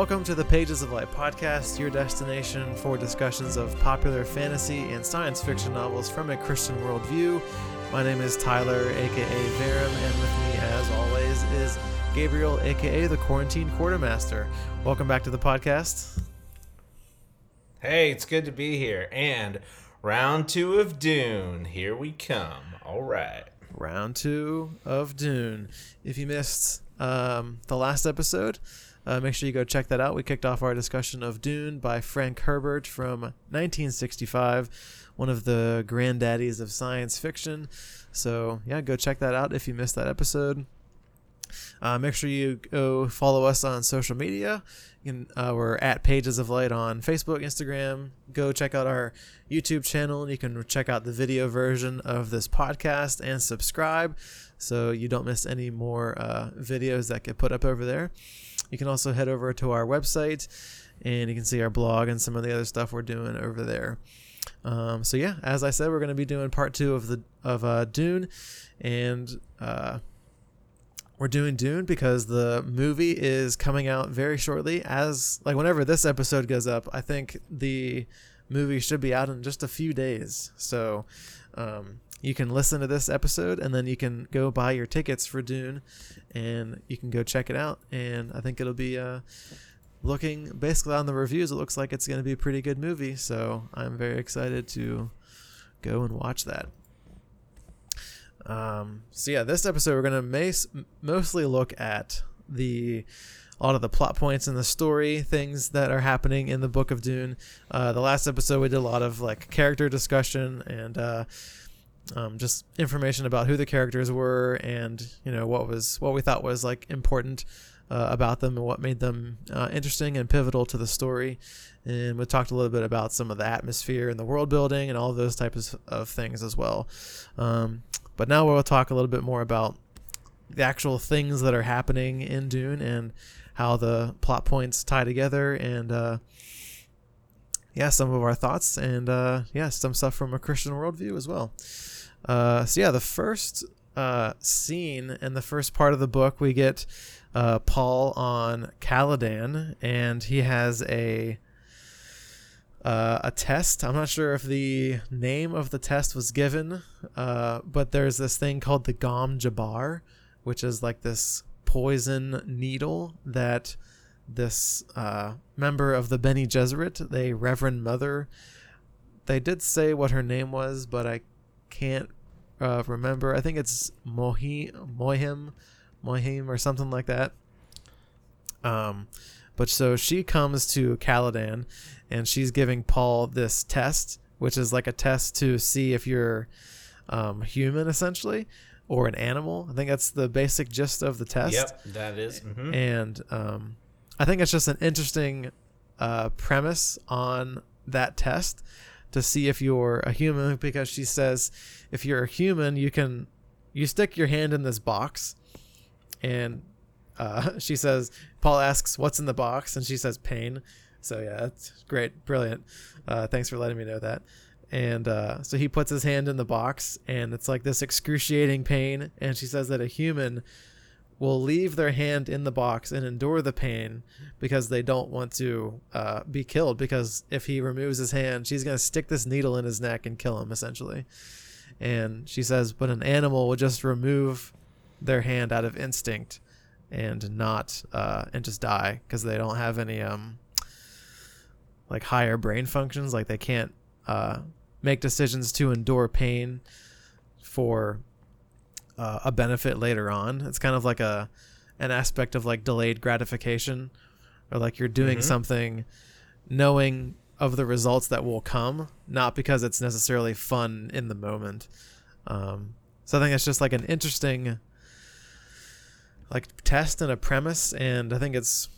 Welcome to the Pages of Light podcast, your destination for discussions of popular fantasy and science fiction novels from a Christian worldview. My name is Tyler, aka Verum, and with me, as always, is Gabriel, aka the Quarantine Quartermaster. Welcome back to the podcast. Hey, it's good to be here. And round two of Dune, here we come. All right. Round two of Dune. If you missed um, the last episode, uh, make sure you go check that out. We kicked off our discussion of Dune by Frank Herbert from 1965, one of the granddaddies of science fiction. So, yeah, go check that out if you missed that episode. Uh, make sure you go follow us on social media. Can, uh, we're at Pages of Light on Facebook, Instagram. Go check out our YouTube channel. You can check out the video version of this podcast and subscribe so you don't miss any more uh, videos that get put up over there. You can also head over to our website and you can see our blog and some of the other stuff we're doing over there. Um, so yeah, as I said, we're going to be doing part two of the of uh, Dune, and uh, we're doing Dune because the movie is coming out very shortly. As like whenever this episode goes up, I think the movie should be out in just a few days. So um, you can listen to this episode and then you can go buy your tickets for Dune and you can go check it out. And I think it'll be uh, looking basically on the reviews, it looks like it's going to be a pretty good movie. So I'm very excited to go and watch that. Um, so yeah, this episode we're gonna mas- mostly look at the a lot of the plot points in the story, things that are happening in the Book of Dune. Uh, the last episode we did a lot of like character discussion and uh, um, just information about who the characters were and you know what was what we thought was like important uh, about them and what made them uh, interesting and pivotal to the story. And we talked a little bit about some of the atmosphere and the world building and all those types of, things as well. Um, but now we'll talk a little bit more about the actual things that are happening in Dune and how the plot points tie together and uh, yeah, some of our thoughts and uh, yeah, some stuff from a Christian worldview as well. Uh, so yeah, the first uh, scene in the first part of the book, we get uh, Paul on Caladan, and he has a uh, a test. I'm not sure if the name of the test was given, uh, but there's this thing called the Gom Jabbar, which is like this poison needle that this uh, member of the Bene Gesserit, the Reverend Mother, they did say what her name was, but I can't uh, remember. I think it's Mohi Mohim, Mohim or something like that. Um, but so she comes to Caladan, and she's giving Paul this test, which is like a test to see if you're um, human, essentially, or an animal. I think that's the basic gist of the test. Yep, that is. Mm-hmm. And um, I think it's just an interesting uh, premise on that test to see if you're a human because she says if you're a human you can you stick your hand in this box and uh, she says paul asks what's in the box? And she says pain. So yeah that's great. Brilliant. Uh, thanks for letting me know that. And uh, so he puts his hand in the box and it's like this excruciating pain. And she says that a human will leave their hand in the box and endure the pain because they don't want to uh, be killed. Because if he removes his hand, she's going to stick this needle in his neck and kill him, essentially. And she says, but an animal will just remove their hand out of instinct and not uh, and just die because they don't have any um like higher brain functions like they can't uh, make decisions to endure pain for uh, a benefit later on. It's kind of like a an aspect of like delayed gratification, or like you're doing mm-hmm. something knowing of the results that will come, not because it's necessarily fun in the moment. Um, so I think it's just like an interesting like test and a premise, and I think it's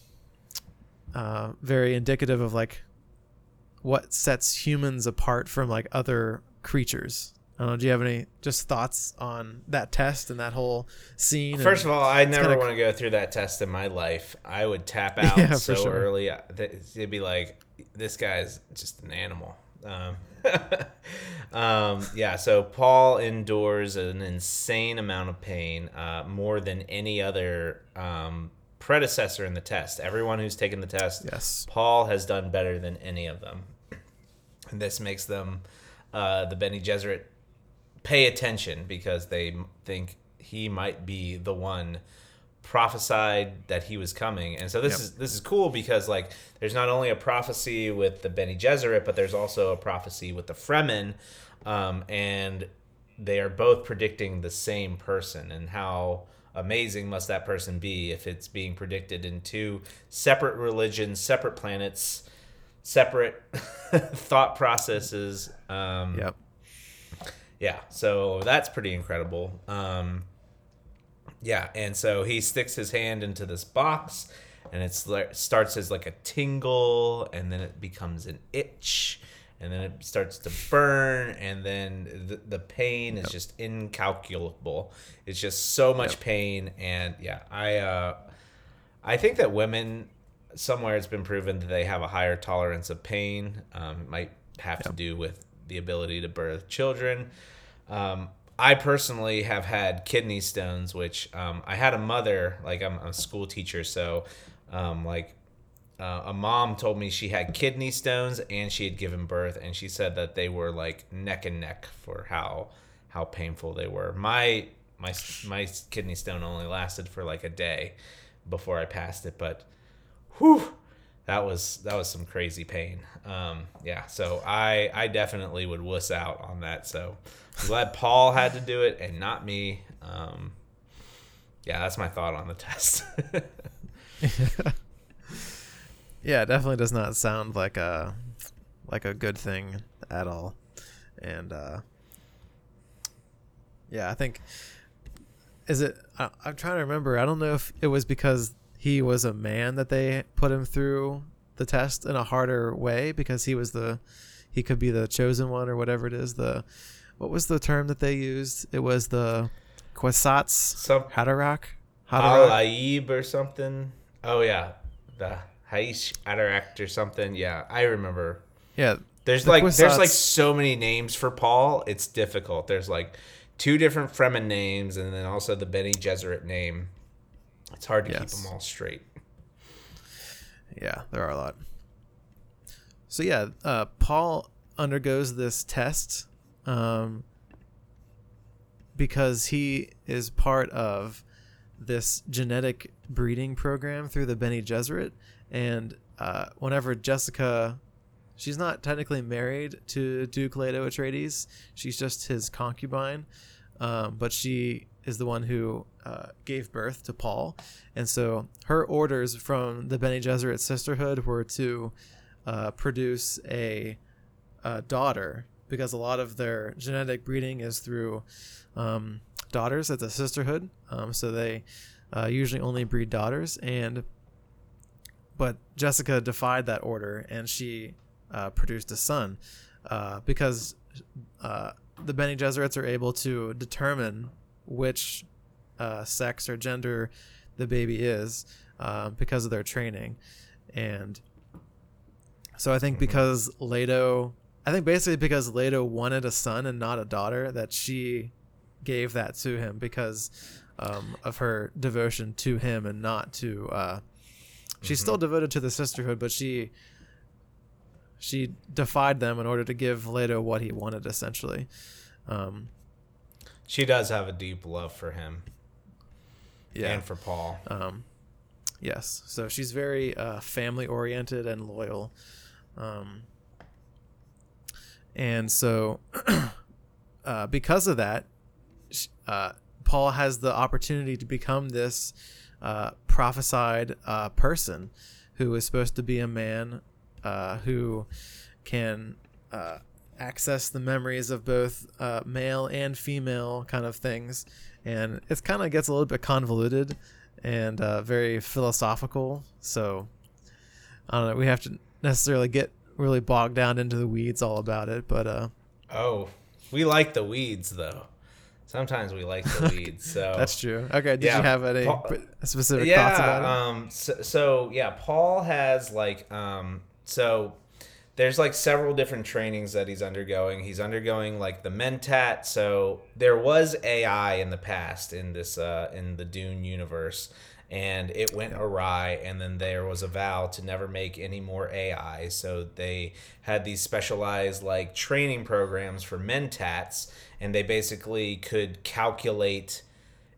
uh, very indicative of like what sets humans apart from like other creatures I don't know. Do you have any just thoughts on that test and that whole scene? First of all, I never want to go through that test in my life. I would tap out yeah, so sure. early. It'd be like, this guy's just an animal. Um, um, yeah, so Paul endures an insane amount of pain, uh, more than any other um, predecessor in the test. Everyone who's taken the test, yes, Paul has done better than any of them. And this makes them uh, the Bene Gesserit pay attention because they think he might be the one prophesied that he was coming. And so this yep. is this is cool because like there's not only a prophecy with the Bene Gesserit, but there's also a prophecy with the Fremen, um, and they are both predicting the same person. And how amazing must that person be if it's being predicted in two separate religions, separate planets, separate thought processes. Um, yep. Yeah, so that's pretty incredible. Um, yeah, and so he sticks his hand into this box, and it starts as like a tingle, and then it becomes an itch, and then it starts to burn, and then the, the pain yep. is just incalculable. It's just so much yep. pain, and yeah, I uh, I think that women somewhere it's been proven that they have a higher tolerance of pain. Um, it might have yep. to do with the ability to birth children. Um, I personally have had kidney stones, which um, I had a mother, like I'm, a school teacher, so um, like uh, a mom told me she had kidney stones and she had given birth, and she said that they were like neck and neck for how how painful they were. My my my kidney stone only lasted for like a day before I passed it, but whew, that was that was some crazy pain. Um, yeah, so I I definitely would wuss out on that. So I'm glad Paul had to do it and not me. Um, yeah, that's my thought on the test. yeah, it definitely does not sound like a like a good thing at all. And uh, yeah, I think is it I, I'm trying to remember. I don't know if it was because he was a man that they put him through the test in a harder way because he was the he could be the chosen one or whatever it is the what was the term that they used? It was the Kwisatz Some Haderach, Al or something. Oh yeah, the Haish Haderach or something. Yeah, I remember. Yeah, there's the like Kwisatz. there's like so many names for Paul. It's difficult. There's like two different Fremen names, and then also the Bene Gesserit name. It's hard to yes. keep them all straight. Yeah, there are a lot. So yeah, uh, Paul undergoes this test um, because he is part of this genetic breeding program through the Bene Gesserit, and uh, whenever Jessica, she's not technically married to Duke Leto Atreides, she's just his concubine, um, but she is the one who uh, gave birth to Paul, and so her orders from the Bene Gesserit sisterhood were to uh, produce a, a daughter because a lot of their genetic breeding is through um, daughters at the sisterhood. Um, so they uh, usually only breed daughters. And but Jessica defied that order and she uh, produced a son uh, because uh, the Bene Gesserits are able to determine which uh, sex or gender the baby is uh, because of their training. And so I think mm-hmm. because Leto I think basically because Leto wanted a son and not a daughter, that she gave that to him because um, of her devotion to him and not to. Uh, she's mm-hmm. still devoted to the sisterhood, but she she defied them in order to give Leto what he wanted, essentially. Um, she does have a deep love for him. Yeah, and for Paul. Um, yes, so she's very uh, family oriented and loyal. Um, and so uh, because of that uh, paul has the opportunity to become this uh, prophesied uh, person who is supposed to be a man uh, who can uh, access the memories of both male and female kind of things. And it kind of gets a little bit convoluted and very philosophical. So i don't know we have to necessarily get really bogged down into the weeds all about it, but uh Oh, we like the weeds though. Sometimes we like the weeds. So That's true. Okay, did yeah, you have any Paul, specific yeah, thoughts about it? Um so, so yeah, Paul has like um so there's like several different trainings that he's undergoing. He's undergoing like the Mentat. So there was AI in the past in this uh in the Dune universe and it went awry and then there was a vow to never make any more ai so they had these specialized like training programs for mentats and they basically could calculate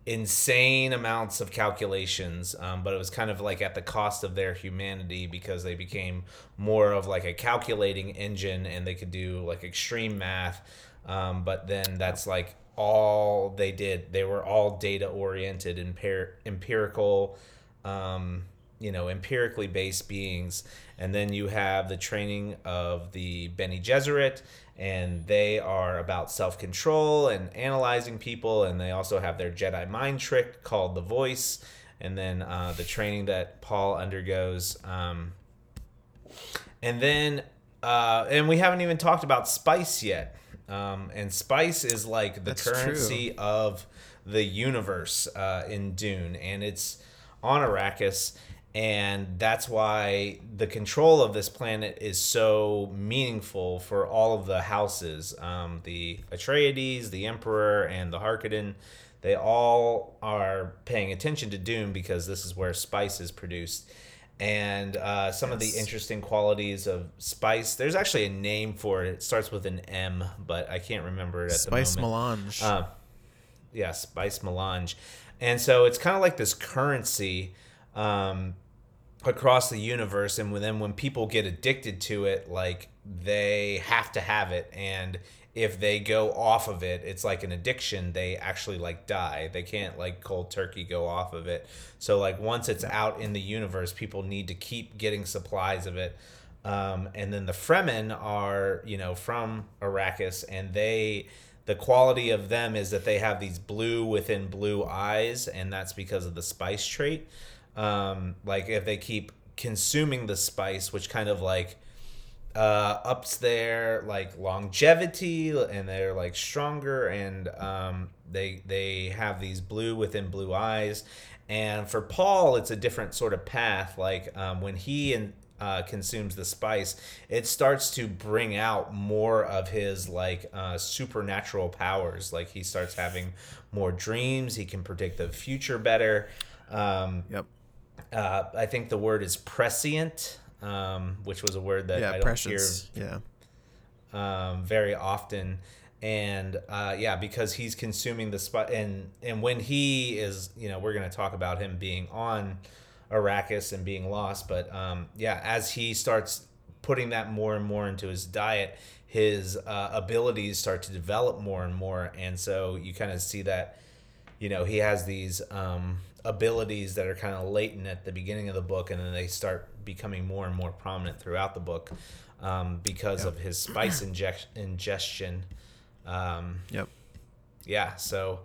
insane amounts of calculations um, but it was kind of like at the cost of their humanity because they became more of like a calculating engine and they could do like extreme math um, but then that's like all they did they were all data oriented empir- empirical um, you know empirically based beings and then you have the training of the Bene Gesserit and they are about self control and analyzing people. And they also have their Jedi mind trick called the Voice. And then uh, the training that Paul undergoes. Um, and then, uh, and we haven't even talked about spice yet. Um, and spice is like the That's currency true. of the universe uh, in Dune. And it's on Arrakis and that's why the control of this planet is so meaningful for all of the houses um, the atreides the emperor and the harkonnen they all are paying attention to Dune because this is where spice is produced and uh, some yes. of the interesting qualities of spice. There's actually a name for it. It starts with an m but i can't remember it at spice the moment. Spice melange. Uh, yeah spice melange. And so it's kind of like this currency um, across the universe and then when people get addicted to it like they have to have it and if they go off of it it's like an addiction they actually like die. They can't like cold turkey go off of it. So like once it's out in the universe people need to keep getting supplies of it. Um, and then the fremen are you know from arrakis and they the quality of them is that they have these blue within blue eyes and that's because of the spice trait. Um, like if they keep consuming the spice, which kind of like uh, ups their like longevity and they're like stronger and um, they they have these blue within blue eyes. And for Paul, it's a different sort of path. Like um, when he and uh, consumes the spice, it starts to bring out more of his like uh, supernatural powers. Like he starts having more dreams. He can predict the future better. Um, yep. Uh, I think the word is prescient, um, which was a word that yeah, I don't hear yeah. Um, very often. And uh, yeah, because he's consuming the spot, and and when he is, you know, we're gonna talk about him being on Arrakis and being lost, but um, yeah, as he starts putting that more and more into his diet, his uh, abilities start to develop more and more, and so you kind of see that, you know, he has these um, abilities that are kind of latent at the beginning of the book, and then they start becoming more and more prominent throughout the book um, because yep. of his spice ingestion. Um, yep. Yeah. So.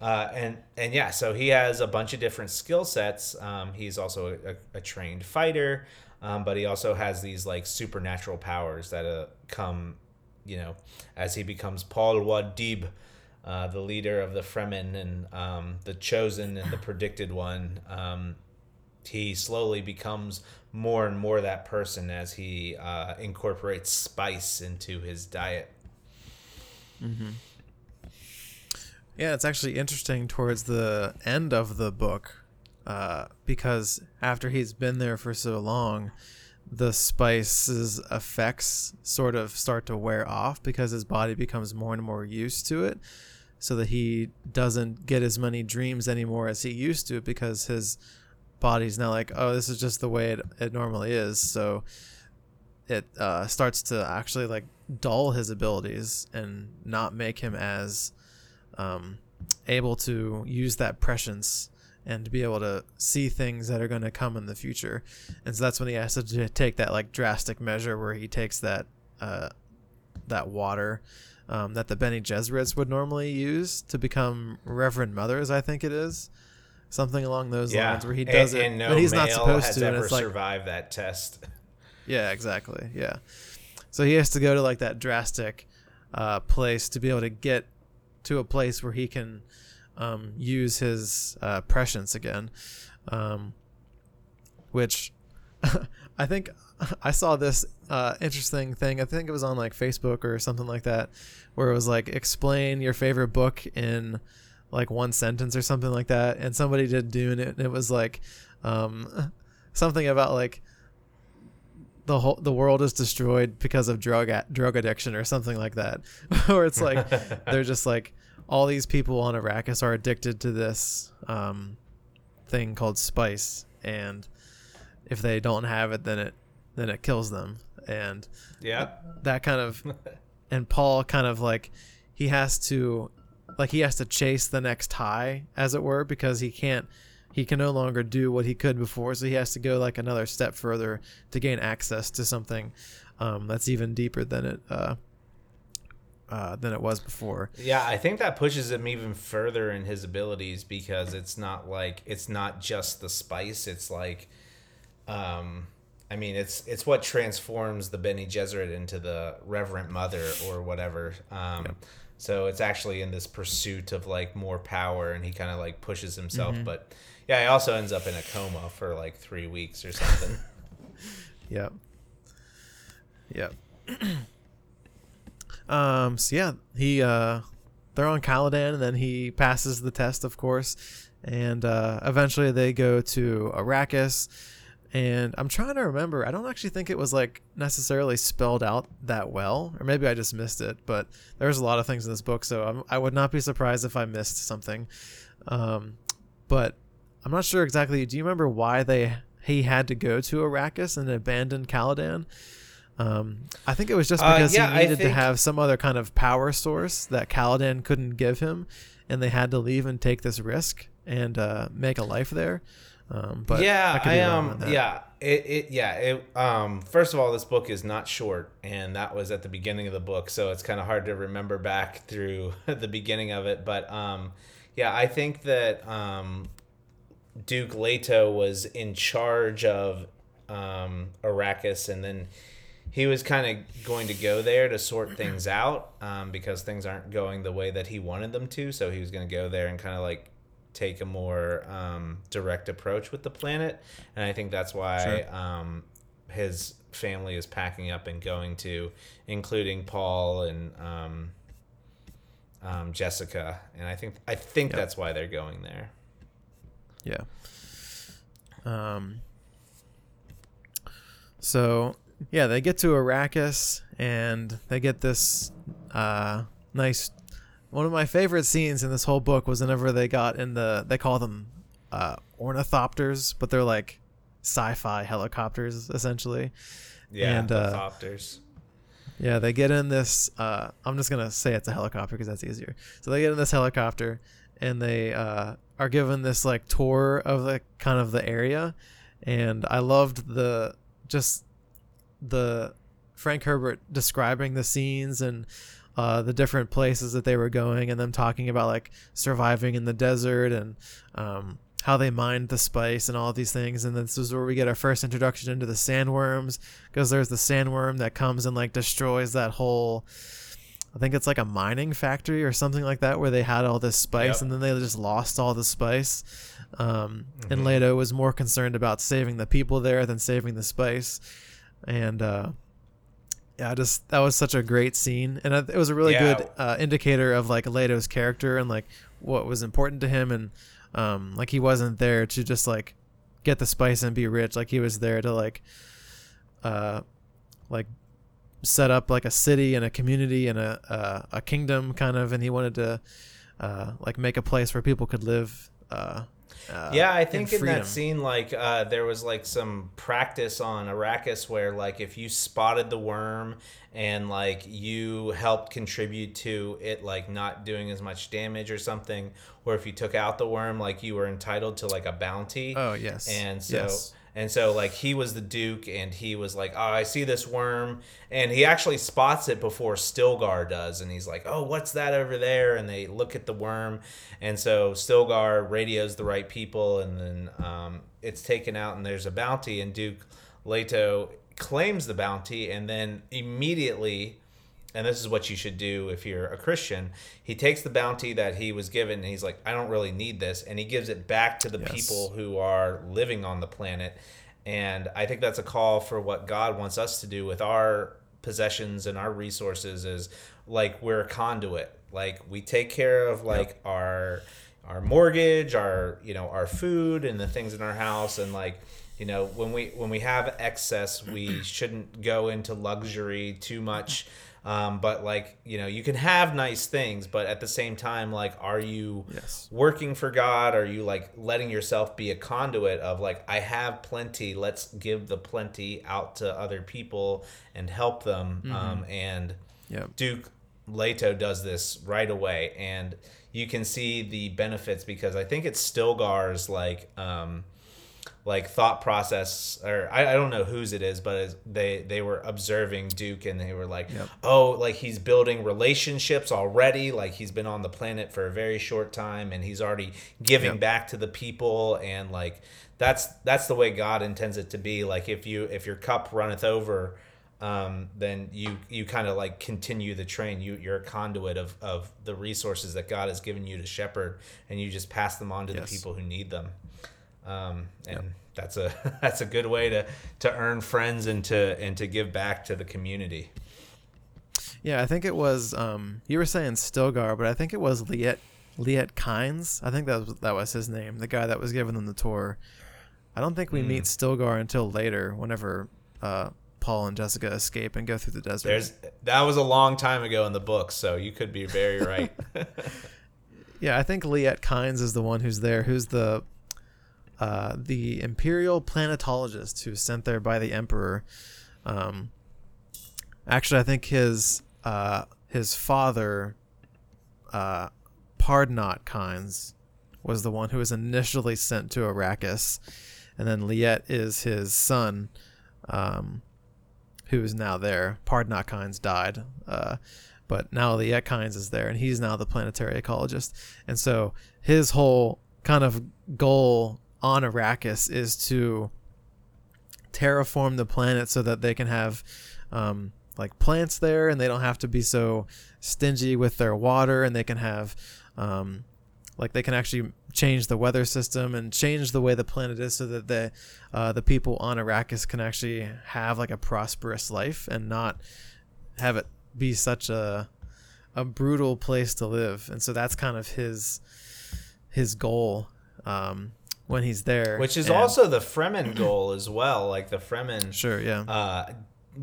Uh, and and yeah, so he has a bunch of different skill sets. Um, he's also a, a, trained fighter, um, but he also has these like supernatural powers that uh, come, you know, as he becomes Paul Muad'Dib, uh, the leader of the Fremen and um, the chosen and the predicted one, um, he slowly becomes more and more that person as he uh, incorporates spice into his diet. Mm-hmm. Yeah, it's actually interesting towards the end of the book uh, because after he's been there for so long, the spice's effects sort of start to wear off because his body becomes more and more used to it so that he doesn't get as many dreams anymore as he used to because his body's now like, oh, this is just the way it, it normally is. So it uh, starts to actually like dull his abilities and not make him as um, able to use that prescience and to be able to see things that are going to come in the future. And so that's when he has to take that like drastic measure where he takes that uh, that water um, that the Bene Gesserits would normally use to become Reverend Mothers, I think it is. Something along those yeah. lines where he does and, it, and no but he's not supposed to. and it's like survive that test. Yeah, exactly. Yeah, so he has to go to like that drastic uh, place to be able to get to a place where he can um, use his uh, prescience again, um, which I think I saw this uh, interesting thing. I think it was on like Facebook or something like that, where it was like explain your favorite book in like one sentence or something like that, and somebody did Dune, it and it was like um, something about like the whole the world is destroyed because of drug drug addiction or something like that, or it's like they're just like all these people on Arrakis are addicted to this um, thing called spice, and if they don't have it, then it then it kills them, and yeah, that kind of, and Paul kind of like he has to like he has to chase the next high as it were because he can't he can no longer do what he could before so he has to go like another step further to gain access to something um, that's even deeper than it uh, uh, than it was before yeah i think that pushes him even further in his abilities because it's not like it's not just the spice it's like um I mean, it's it's what transforms the Bene Gesserit into the Reverend Mother or whatever. Um, yep. So it's actually in this pursuit of like more power, and he kind of like pushes himself. Mm-hmm. But yeah, he also ends up in a coma for like three weeks or something. yep. Yep. um. So yeah, he uh, they're on Caladan, and then he passes the test, of course, and uh, eventually they go to Arrakis and I'm trying to remember. I don't actually think it was like necessarily spelled out that well, or maybe I just missed it. But there's a lot of things in this book, so I'm, i would not be surprised if I missed something. Um, but I'm not sure exactly. Do you remember why they he had to go to Arrakis and abandon Caladan? Um, I think it was just uh, because uh, yeah, he needed think... to have some other kind of power source that Caladan couldn't give him, and they had to leave and take this risk and uh, make a life there. Um, but yeah, I, I um, yeah, it, it, yeah, it, um, first of all, this book is not short, and that was at the beginning of the book, so it's kind of hard to remember back through the beginning of it. But um, yeah, I think that um, Duke Leto was in charge of um, Arrakis, and then he was kind of going to go there to sort things out um, because things aren't going the way that he wanted them to. So he was going to go there and kind of like take a more um, direct approach with the planet, and I think that's why sure. um, his family is packing up and going to, including Paul and um, um Jessica, and I think I think yep. that's why they're going there. Yeah. Um. So yeah, they get to Arrakis and they get this uh, nice one of my favorite scenes in this whole book was whenever they got in the they call them uh, ornithopters, but they're like sci-fi helicopters essentially. Yeah, and, uh, Yeah, they get in this. Uh, I'm just gonna say it's a helicopter because that's easier. So they get in this helicopter and they uh, are given this like tour of the kind of the area, and I loved the just the Frank Herbert describing the scenes and uh, the different places that they were going and them talking about like surviving in the desert and um, how they mined the spice and all of these things. And this is where we get our first introduction into the sandworms because there's the sandworm that comes and like destroys that whole. I think it's like a mining factory or something like that where they had all this spice yep. and then they just lost all the spice. Um, mm-hmm. And Leto was more concerned about saving the people there than saving the spice. And uh, yeah, just that was such a great scene, and it was a really yeah. good uh, indicator of like Leto's character and like what was important to him, and um, like he wasn't there to just like get the spice and be rich, like he was there to like, uh, like set up like a city and a community and a uh, a kingdom kind of, and he wanted to uh, like make a place where people could live uh, uh, yeah, I think in, in that scene, like uh, there was like some practice on Arrakis where, like, if you spotted the worm and like you helped contribute to it, like not doing as much damage or something, or if you took out the worm, like you were entitled to like a bounty. Oh yes, and so. Yes and so like he was the duke and he was like, "Oh, I see this worm." And he actually spots it before Stilgar does and he's like, "Oh, what's that over there?" And they look at the worm. And so Stilgar radios the right people and then um, it's taken out and there's a bounty and Duke Leto claims the bounty and then immediately and this is what you should do if you're a Christian. He takes the bounty that he was given and he's like, I don't really need this. And he gives it back to the yes. people who are living on the planet. And I think that's a call for what God wants us to do with our possessions and our resources is like we're a conduit. Like we take care of like yep. our our mortgage, our you know our food and the things in our house, and like you know when we when we have excess, we shouldn't go into luxury too much. Um, but like you know you can have nice things but at the same time like are you yes. working for god are you like letting yourself be a conduit of like i have plenty let's give the plenty out to other people and help them mm-hmm. um, and yep. duke leto does this right away and you can see the benefits because i think it's stilgar's like um, like thought process or I, I don't know whose it is but they they were observing duke and they were like yep. oh like he's building relationships already like he's been on the planet for a very short time and he's already giving yep. back to the people and like that's that's the way god intends it to be like if you if your cup runneth over um, then you you kind of like continue the train you you're a conduit of of the resources that god has given you to shepherd and you just pass them on to yes. the people who need them um, and yep. that's a that's a good way to to earn friends and to and to give back to the community. Yeah, I think it was. Um, you were saying Stilgar, but I think it was Liet Liet Kynes. I think that was that was his name, the guy that was giving them the tour. I don't think we mm. meet Stilgar until later, whenever uh, Paul and Jessica escape and go through the desert. There's that was a long time ago in the book, so you could be very right. yeah, I think Liet Kynes is the one who's there, who's the uh, the imperial planetologist who was sent there by the emperor. Um, actually, I think his uh, his father, uh, Pardnot Kynes, was the one who was initially sent to Arrakis, and then Liet is his son, um, who is now there. Pardnot Kynes died. Uh, but now Liet Kynes is there, and he's now the planetary ecologist. And so his whole kind of goal on Arrakis is to terraform the planet so that they can have um, like plants there and they don't have to be so stingy with their water and they can have um, like they can actually change the weather system and change the way the planet is so that the uh, the people on Arrakis can actually have like a prosperous life and not have it be such a a brutal place to live. And so that's kind of his his goal. Um, when he's there. Which is and, also the Fremen goal as well. Like the Fremen, sure, yeah, uh,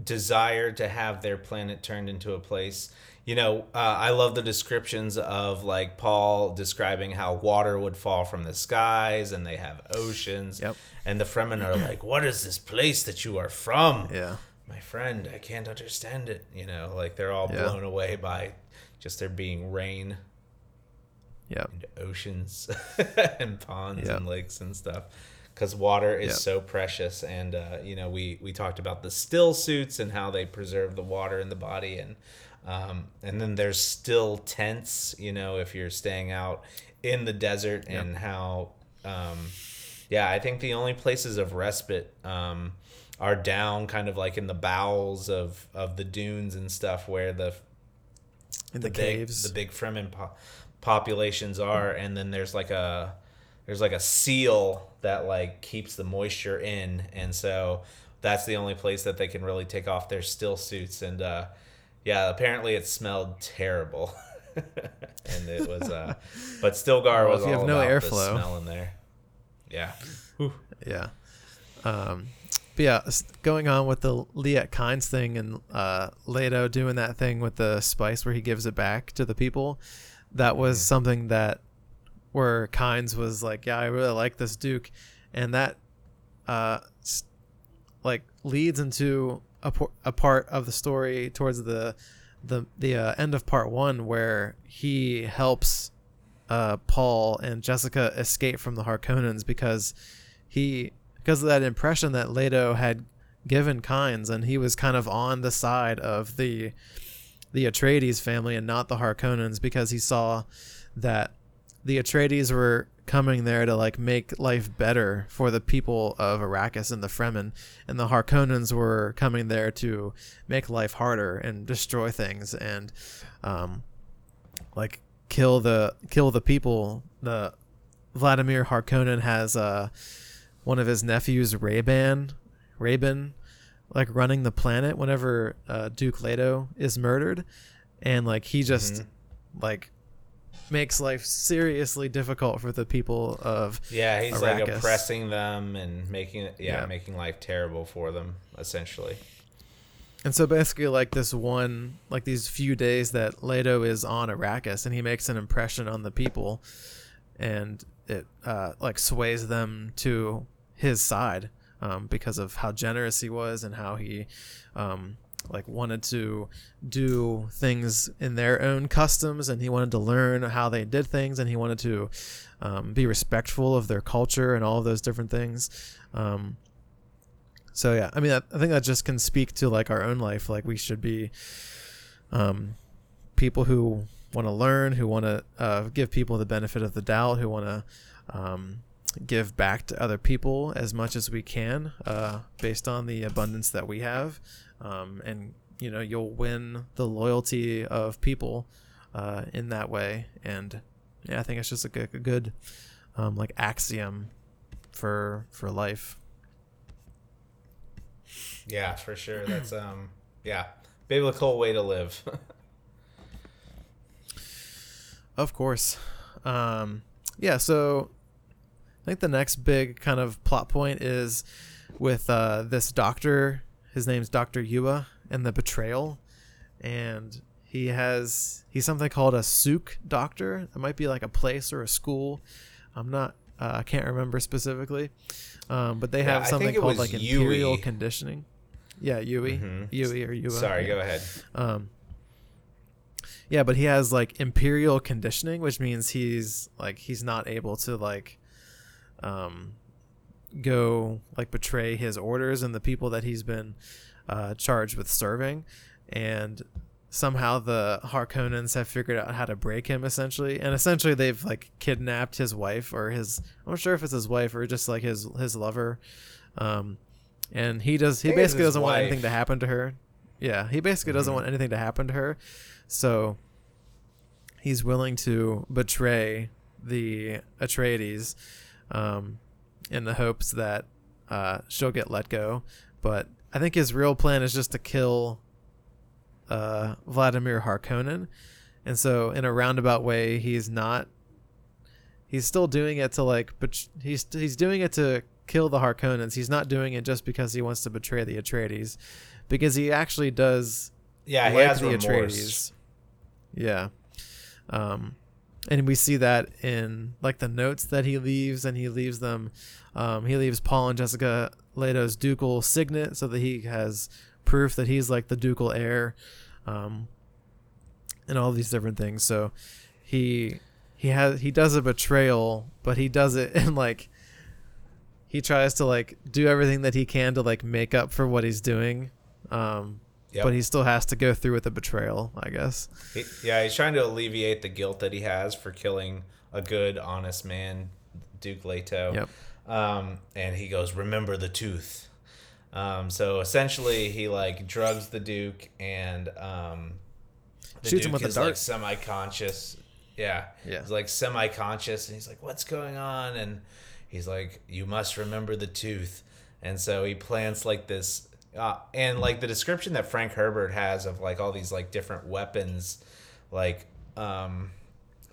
desire to have their planet turned into a place. You know, uh, I love the descriptions of like Paul describing how water would fall from the skies, and they have oceans. Yep. And the Fremen are like, "What is this place that you are from?" Yeah. My friend, I can't understand it. You know, like they're all yeah. blown away by just there being rain yep. oceans and ponds yep. and lakes and stuff because water is yep. so precious and uh, you know we we talked about the still suits and how they preserve the water in the body and um, and then there's still tents you know if you're staying out in the desert yep. and how um, yeah i think the only places of respite um, are down kind of like in the bowels of of the dunes and stuff where the in the, the big, caves the big fremen po- populations are and then there's like a there's like a seal that like keeps the moisture in and so that's the only place that they can really take off their still suits and uh yeah apparently it smelled terrible. And it was uh but Stilgar well, was you have no airflow. smell in there. Yeah. Whew. yeah. Um but yeah, going on with the Liet Kynes thing and uh, Leto doing that thing with the spice where he gives it back to the people that was mm. something that where Kynes was like, yeah, I really like this Duke, and that uh, like leads into a, a part of the story towards the the the uh, end of part one where he helps uh, Paul and Jessica escape from the Harkonnens because he because of that impression that Leto had given Kynes, and he was kind of on the side of the the Atreides family and not the Harkonnens because he saw that the Atreides were coming there to like make life better for the people of Arrakis and the Fremen, and the Harkonnens were coming there to make life harder and destroy things and um, like kill the kill the people. The Vladimir Harkonnen has uh, one of his nephews, Rayban, Rabin, like running the planet whenever uh, Duke Leto is murdered, and like he just mm-hmm. like makes life seriously difficult for the people of yeah he's Arrakis. like oppressing them and making it yeah, yeah making life terrible for them essentially and so basically like this one like these few days that Leto is on Arrakis and he makes an impression on the people and it uh, like sways them to his side um, because of how generous he was and how he um, like wanted to do things in their own customs and he wanted to learn how they did things and he wanted to um, be respectful of their culture and all of those different things. Um, so yeah i mean I, I, think that just can speak to like our own life. Like we should be um, people who want to learn who want to uh, give people the benefit of the doubt who want to um, give back to other people as much as we can uh, based on the abundance that we have um, and you know you'll win the loyalty of people uh, in that way. And yeah, I think it's just a good, a good um, like axiom for for life. Yeah, for sure. That's um yeah, biblical way to live. of course. Um yeah, so I think the next big kind of plot point is with uh, this doctor his name's Dr. Yueh and the betrayal. And he has he's something called a Suk doctor. It might be like a place or a school. I'm not uh, I can't remember specifically. Um, but they have yeah, something called like imperial conditioning. Yeah, Yueh, mm-hmm. Yueh or Yueh. Sorry, yeah. go ahead. Um, yeah, but he has like imperial conditioning, which means he's like he's not able to like um go like betray his orders and the people that he's been uh, charged with serving, and somehow the Harkonnens have figured out how to break him essentially, and essentially they've like kidnapped his wife or his I'm not sure if it's his wife or just like his his lover, um, and he does he basically doesn't wife. want anything to happen to her. Yeah, he basically mm-hmm. doesn't want anything to happen to her, so he's willing to betray the Atreides. Um, in the hopes that uh, she'll get let go. But I think his real plan is just to kill uh, Vladimir Harkonnen. And so, in a roundabout way, he's not. He's still doing it to like, but he's he's doing it to kill the Harkonnens. He's not doing it just because he wants to betray the Atreides, because he actually does. Yeah, like he has the remorse. Atreides. Yeah. Um, and we see that in like the notes that he leaves and he leaves them um, he leaves paul and jessica leto's ducal signet so that he has proof that he's like the ducal heir um, and all these different things. So he he has he does a betrayal but he does it in like he tries to like do everything that he can to like make up for what he's doing um, Yep. But he still has to go through with the betrayal, I guess. He, yeah, he's trying to alleviate the guilt that he has for killing a good, honest man, Duke Leto. Yep. Um, and he goes, "Remember the tooth." Um, so essentially, he like drugs the Duke and um, the shoots Duke him with is a dart. like semi-conscious. Yeah, yeah. He's like semi-conscious, and he's like, "What's going on?" And he's like, "You must remember the tooth." And so he plants like this uh, and like the description that Frank Herbert has of like all these like different weapons, like um,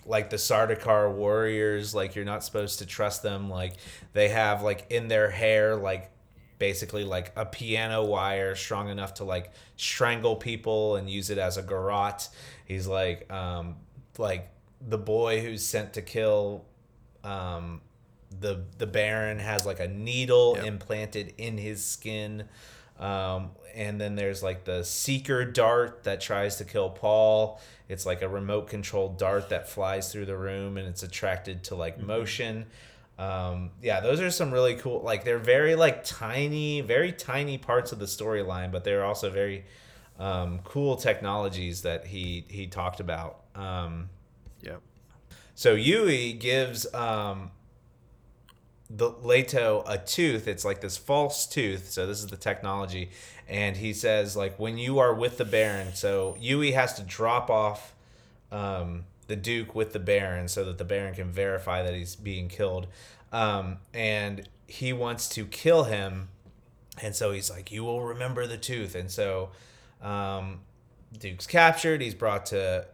like the Sardaukar warriors, like you're not supposed to trust them. Like they have like in their hair, like basically like a piano wire strong enough to like strangle people and use it as a garrote. He's like um, like the boy who's sent to kill um, the the Baron has like a needle yep. implanted in his skin. Um, and then there's like the seeker dart that tries to kill Paul. It's like a remote controlled dart that flies through the room and it's attracted to like mm-hmm. motion. Um, yeah, those are some really cool. Like they're very like tiny, very tiny parts of the storyline, but they're also very um, cool technologies that he he talked about. Um, yeah. So Yueh gives um, the Leto a tooth. It's like this false tooth. So this is the technology, and he says like when you are with the Baron, so Yueh has to drop off um, the Duke with the Baron so that the Baron can verify that he's being killed, um, and he wants to kill him, and so he's like, "You will remember the tooth," and so um, Duke's captured. He's brought to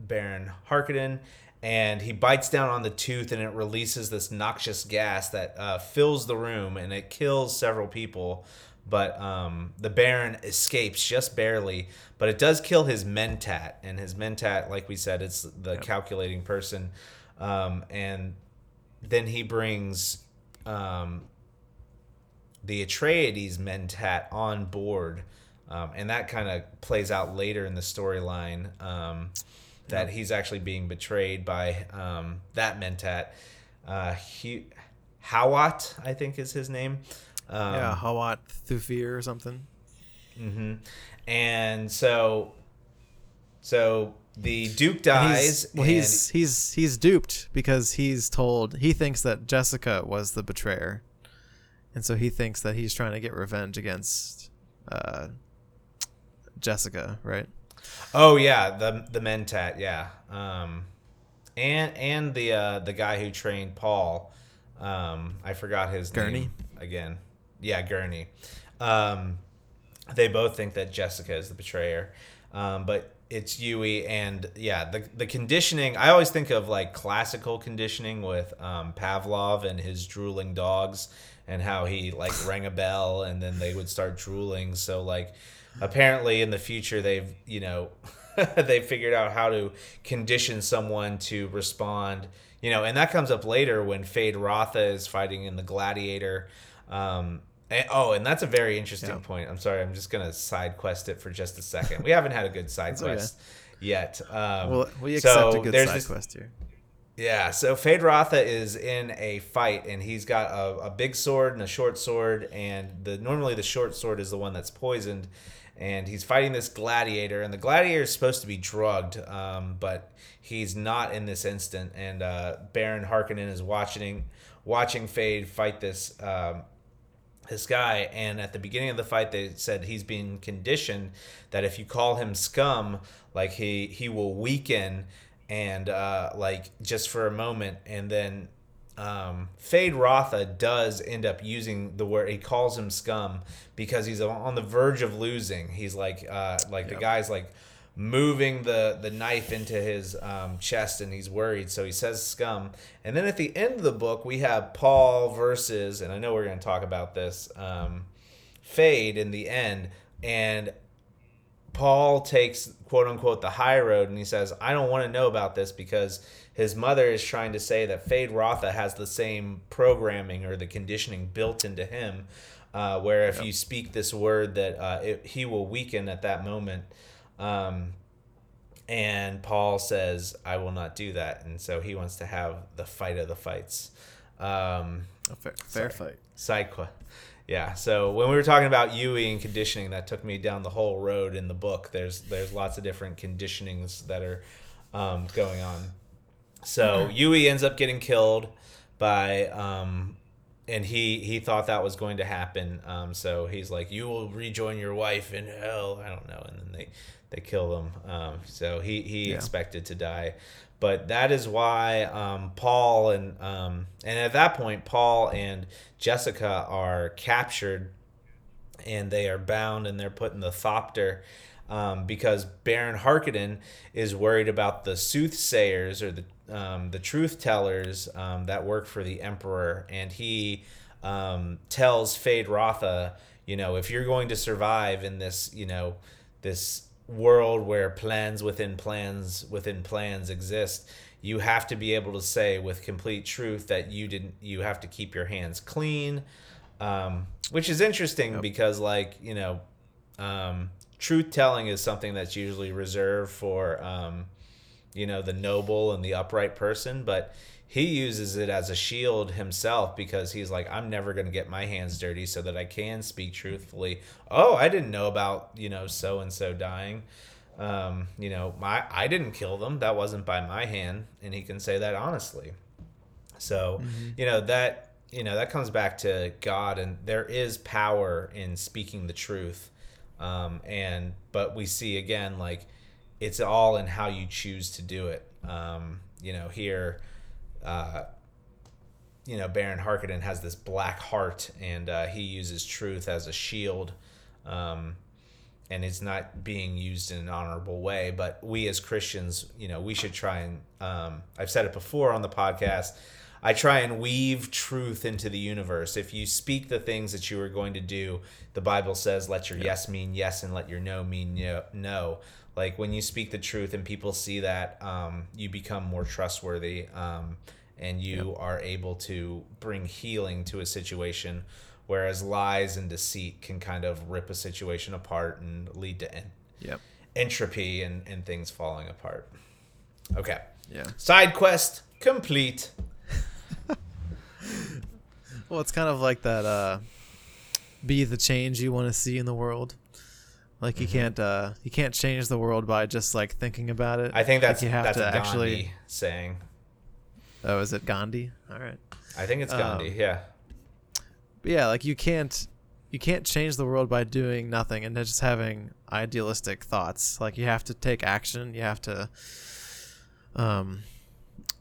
Baron Harkonnen, and he bites down on the tooth and it releases this noxious gas that uh, fills the room and it kills several people. But um, the baron escapes just barely but it does kill his mentat. And his mentat like we said it's the yep. calculating person. Um, and then he brings um, the atreides mentat on board. Um, and that kind of plays out later in the storyline that he's actually being betrayed by um, that mentat. Uh, he, Hawat, I think is his name. Um, yeah, Hawat Thufir or something. Mm-hmm. And so, so the Duke dies. He's, well, he's he's he's duped because he's told he thinks that Jessica was the betrayer, and so he thinks that he's trying to get revenge against uh, Jessica, right? Oh yeah, the the Mentat, yeah. Um, and and the uh, the guy who trained Paul, um, I forgot his Gurney name again. Yeah, Gurney. Um, they both think that Jessica is the betrayer, um, but it's Yueh and yeah, the the conditioning. I always think of like classical conditioning with um, Pavlov and his drooling dogs, and how he like rang a bell and then they would start drooling. So like apparently in the future they've you know they figured out how to condition someone to respond you know and that comes up later when Feyd-Rautha is fighting in the gladiator. Um, and, oh and that's a very interesting yeah. point. I'm sorry i'm just gonna side quest it for just a second. We haven't had a good side quest okay. yet. Um, well we accept so a good side this, quest here. Yeah, so Feyd-Rautha is in a fight, and he's got a, a, big sword and a short sword, and the normally the short sword is the one that's poisoned, and he's fighting this gladiator and the gladiator is supposed to be drugged um, but he's not in this instant and uh, baron harkonnen is watching watching Feyd fight this um, this guy and at the beginning of the fight they said he's being conditioned that if you call him scum like he he will weaken and uh, like just for a moment and then um, Feyd-Rautha does end up using the word he calls him scum because he's on the verge of losing. He's like uh, like yep. the guy's like moving the the knife into his um, chest and he's worried so he says scum and then at the end of the book we have paul versus and i know we're going to talk about this um, Feyd in the end and paul takes quote unquote the high road and he says i don't want to know about this because his mother is trying to say that Feyd-Rautha has the same programming or the conditioning built into him, uh, where if yep. you speak this word, that uh, it, he will weaken at that moment. Um, and Paul says, "I will not do that," and so he wants to have the fight of the fights. Um, A fair, fair fight. Quest. Yeah. So when we were talking about Yueh and conditioning, that took me down the whole road in the book. There's there's lots of different conditionings that are um, going on. So Yueh ends up getting killed by um, and he he thought that was going to happen. Um, so he's like, "You will rejoin your wife in hell." I don't know, and then they they kill him. Um, so he he yeah. expected to die, but that is why um, Paul and um, and at that point, Paul and Jessica are captured, and they are bound, and they're put in the thopter um, because Baron Harkonnen is worried about the soothsayers or the um, the truth tellers um, that work for the Emperor, and he um, tells Feyd-Rautha, you know, if you're going to survive in this, you know, this world where plans within plans within plans exist, you have to be able to say with complete truth that you didn't. You have to keep your hands clean, um, which is interesting yep. because, like, you know. Um, truth telling is something that's usually reserved for um, you know the noble and the upright person but he uses it as a shield himself because he's like i'm never going to get my hands dirty so that i can speak truthfully. Oh i didn't know about you know so and so dying. Um, you know my i didn't kill them. That wasn't by my hand and he can say that honestly. So mm-hmm. you know that you know that comes back to god and there is power in speaking the truth. Um, and but we see again like it's all in how you choose to do it. Um, you know, here, uh, you know, Baron Harkonnen has this black heart, and uh, he uses truth as a shield. Um, and it's not being used in an honorable way. But we as Christians, you know, we should try and um, I've said it before on the podcast. I try and weave truth into the universe. If you speak the things that you are going to do, the Bible says, let your yes mean yes and let your no mean no. Like when you speak the truth and people see that, um, you become more trustworthy um, and you yep. are able to bring healing to a situation whereas lies and deceit can kind of rip a situation apart and lead to en- yep. entropy and, and things falling apart. Okay. Yeah. Side quest complete. well, it's kind of like that uh, be the change you want to see in the world. Like you mm-hmm. can't uh, you can't change the world by just like thinking about it. I think that's like you have that's to actually saying. Oh, is it Gandhi? All right. I think it's Gandhi. Um, yeah yeah, like you can't you can't change the world by doing nothing and just having idealistic thoughts. Like you have to take action. You have to um,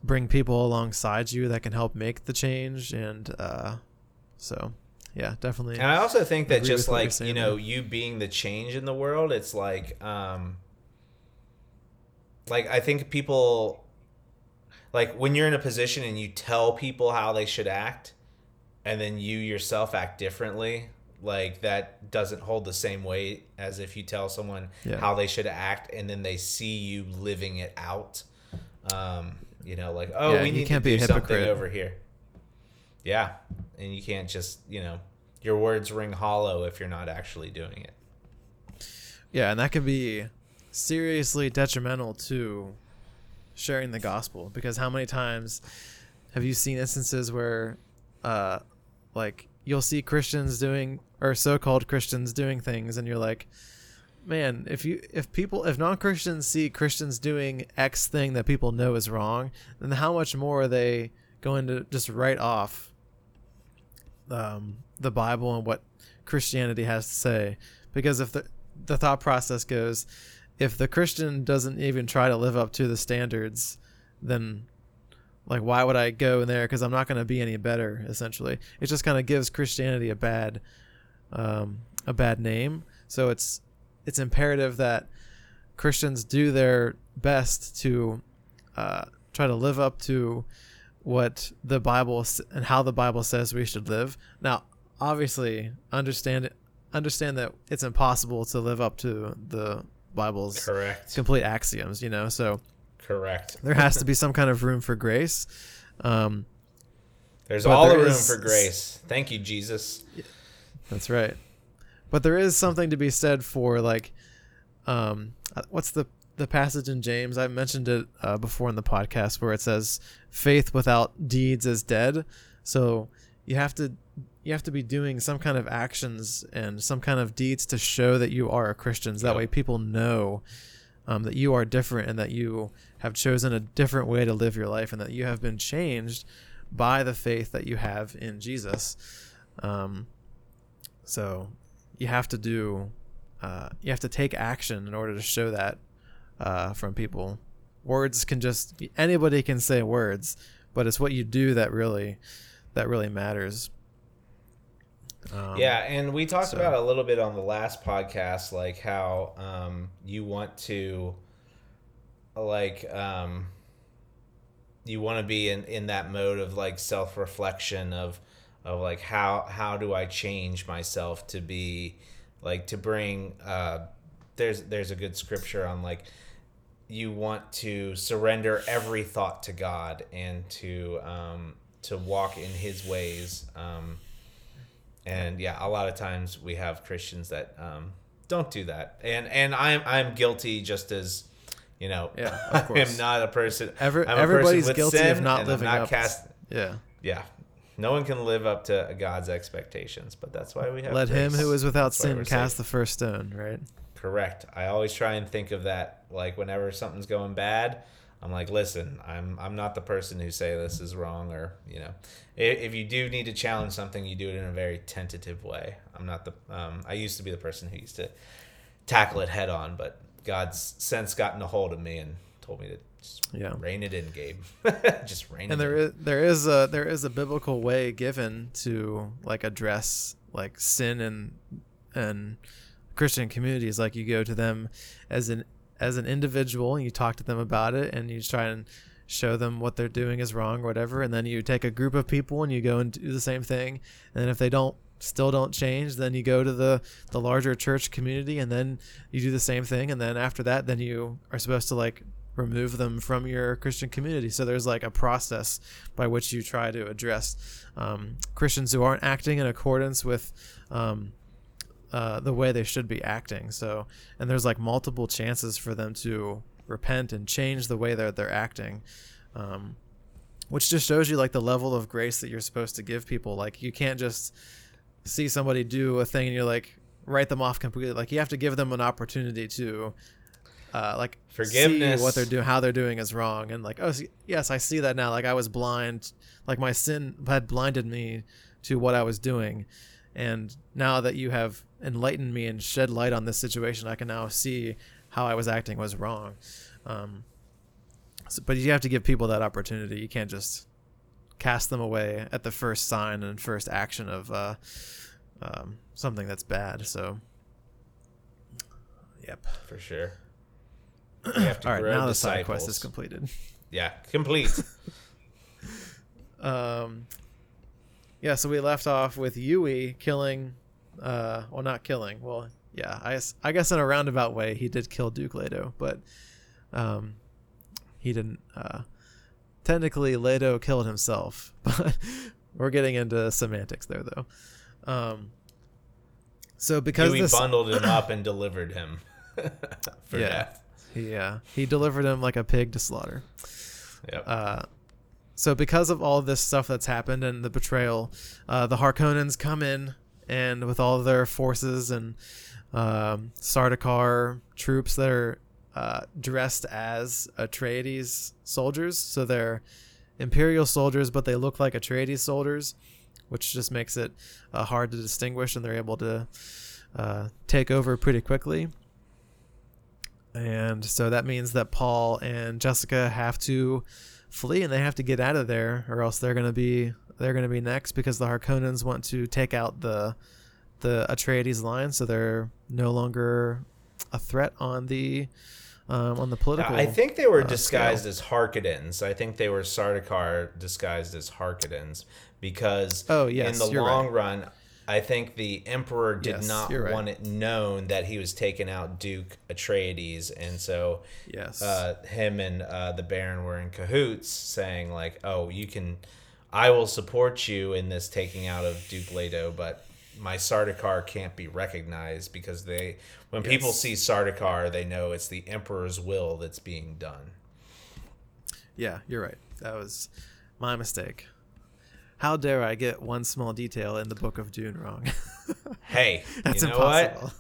bring people alongside you that can help make the change. And uh, so, yeah, definitely. And I also think that just like you know, you being the change in the world, it's like, um, like I think people, like when you're in a position and you tell people how they should act and then you yourself act differently like that doesn't hold the same weight as if you tell someone yeah. how they should act and then they see you living it out um, you know like oh yeah, we need to do something over here yeah and you can't just you know your words ring hollow if you're not actually doing it. Yeah and that can be seriously detrimental to sharing the gospel because how many times have you seen instances where uh, like you'll see Christians doing or so-called Christians doing things and you're like man, if you if people if non-Christians see Christians doing X thing that people know is wrong, then how much more are they going to just write off um, the Bible and what Christianity has to say? Because if the the thought process goes, if the Christian doesn't even try to live up to the standards, then like why would i go in there? Because i'm not going to be any better essentially. It just kind of gives christianity a bad um, a bad name. So it's it's imperative that christians do their best to uh, try to live up to what the bible and how the bible says we should live now obviously understand understand that it's impossible to live up to the bible's correct complete axioms you know so Correct. There has to be some kind of room for grace. Um, There's all there the room is, for grace. Thank you, Jesus. That's right. But there is something to be said for like, um, uh, what's the the passage in James? I mentioned it uh, before in the podcast where it says, "Faith without deeds is dead." So you have to you have to be doing some kind of actions and some kind of deeds to show that you are a Christian. So that way, people know um, that you are different and that you have chosen a different way to live your life and that you have been changed by the faith that you have in Jesus. Um, so you have to do, uh, you have to take action in order to show that uh, from people. Words can just anybody can say words, but it's what you do that really that really matters. Um, yeah, and we talked so. about a little bit on the last podcast, like how um, you want to, like, um, you want to be in, in that mode of like self reflection of, of like how how do I change myself to be, like to bring. Uh, there's there's a good scripture on like you want to surrender every thought to God and to um, to walk in His ways. Um, and yeah, a lot of times we have Christians that um, don't do that, and and I'm I'm guilty just as you know. Yeah, of course. I'm not a person. Ever, I'm everybody's person guilty of not living not up. Cast, yeah, yeah. No one can live up to God's expectations, but that's why we have. Let grace. him who is without that's sin cast the first stone. Right. Correct. I always try and think of that, like whenever something's going bad. I'm like, listen, I'm I'm not the person who say this is wrong or you know, if, if you do need to challenge something, you do it in a very tentative way. I'm not the um, I used to be the person who used to tackle it head on, but God's sense gotten a hold of me and told me to just yeah. rein it in, Gabe. just rein and it there in. is there is a there is a biblical way given to like address like sin and and Christian communities. Like you go to them as an as an individual and you talk to them about it and you try and show them what they're doing is wrong or whatever. And then you take a group of people and you go and do the same thing. And if they don't still don't change then you go to the the larger church community and then you do the same thing. And then after that then you are supposed to like remove them from your christian community. So there's like a process by which you try to address um, christians who aren't acting in accordance with um, uh, the way they should be acting. So and there's like multiple chances for them to repent and change the way that they're acting um, which just shows you like the level of grace that you're supposed to give people. Like you can't just see somebody do a thing and you're like write them off completely. Like you have to give them an opportunity to uh, like forgiveness. what they're doing how they're doing is wrong. And like oh yes i see that now. Like i was blind like my sin had blinded me to what i was doing. And now that you have enlightened me and shed light on this situation i can now see how I was acting was wrong. Um, so, but you have to give people that opportunity. You can't just cast them away at the first sign and first action of uh, um, something that's bad. So, yep, for sure. All right, now the side quest is completed. Yeah, complete. um, yeah. So we left off with Yueh killing, uh, well, not killing. Well, yeah, I guess, I guess in a roundabout way he did kill Duke Leto, but um, he didn't. Uh, technically, Leto killed himself, but we're getting into semantics there, though. Um, so because we bundled him up and delivered him for yeah, death. Yeah, he delivered him like a pig to slaughter. Yep. Uh, so because of all this stuff that's happened and the betrayal, uh, the Harkonnens come in and with all their forces and um, Sardaukar troops that are uh, dressed as Atreides soldiers. So they're Imperial soldiers, but they look like Atreides soldiers, which just makes it uh, hard to distinguish, and they're able to uh, take over pretty quickly. And so that means that Paul and Jessica have to flee, and they have to get out of there, or else they're gonna be they're gonna be next because the Harkonnens want to take out the the Atreides line, so they're no longer a threat on the um, on the political. I think they were uh, disguised scale. as Harkonnens. I think they were Sardaukar disguised as Harkonnens because oh yes, in the long right. run, I think the Emperor did yes, not right. want it known that he was taking out Duke Atreides, and so yes, uh, him and uh, the Baron were in cahoots, saying like, "Oh, you can." I will support you in this taking out of Duke Leto, but my Sardaukar can't be recognized because they when yes. people see Sardaukar, they know it's the Emperor's will that's being done. Yeah, you're right. That was my mistake. How dare I get one small detail in the Book of Dune wrong? hey, that's you know impossible.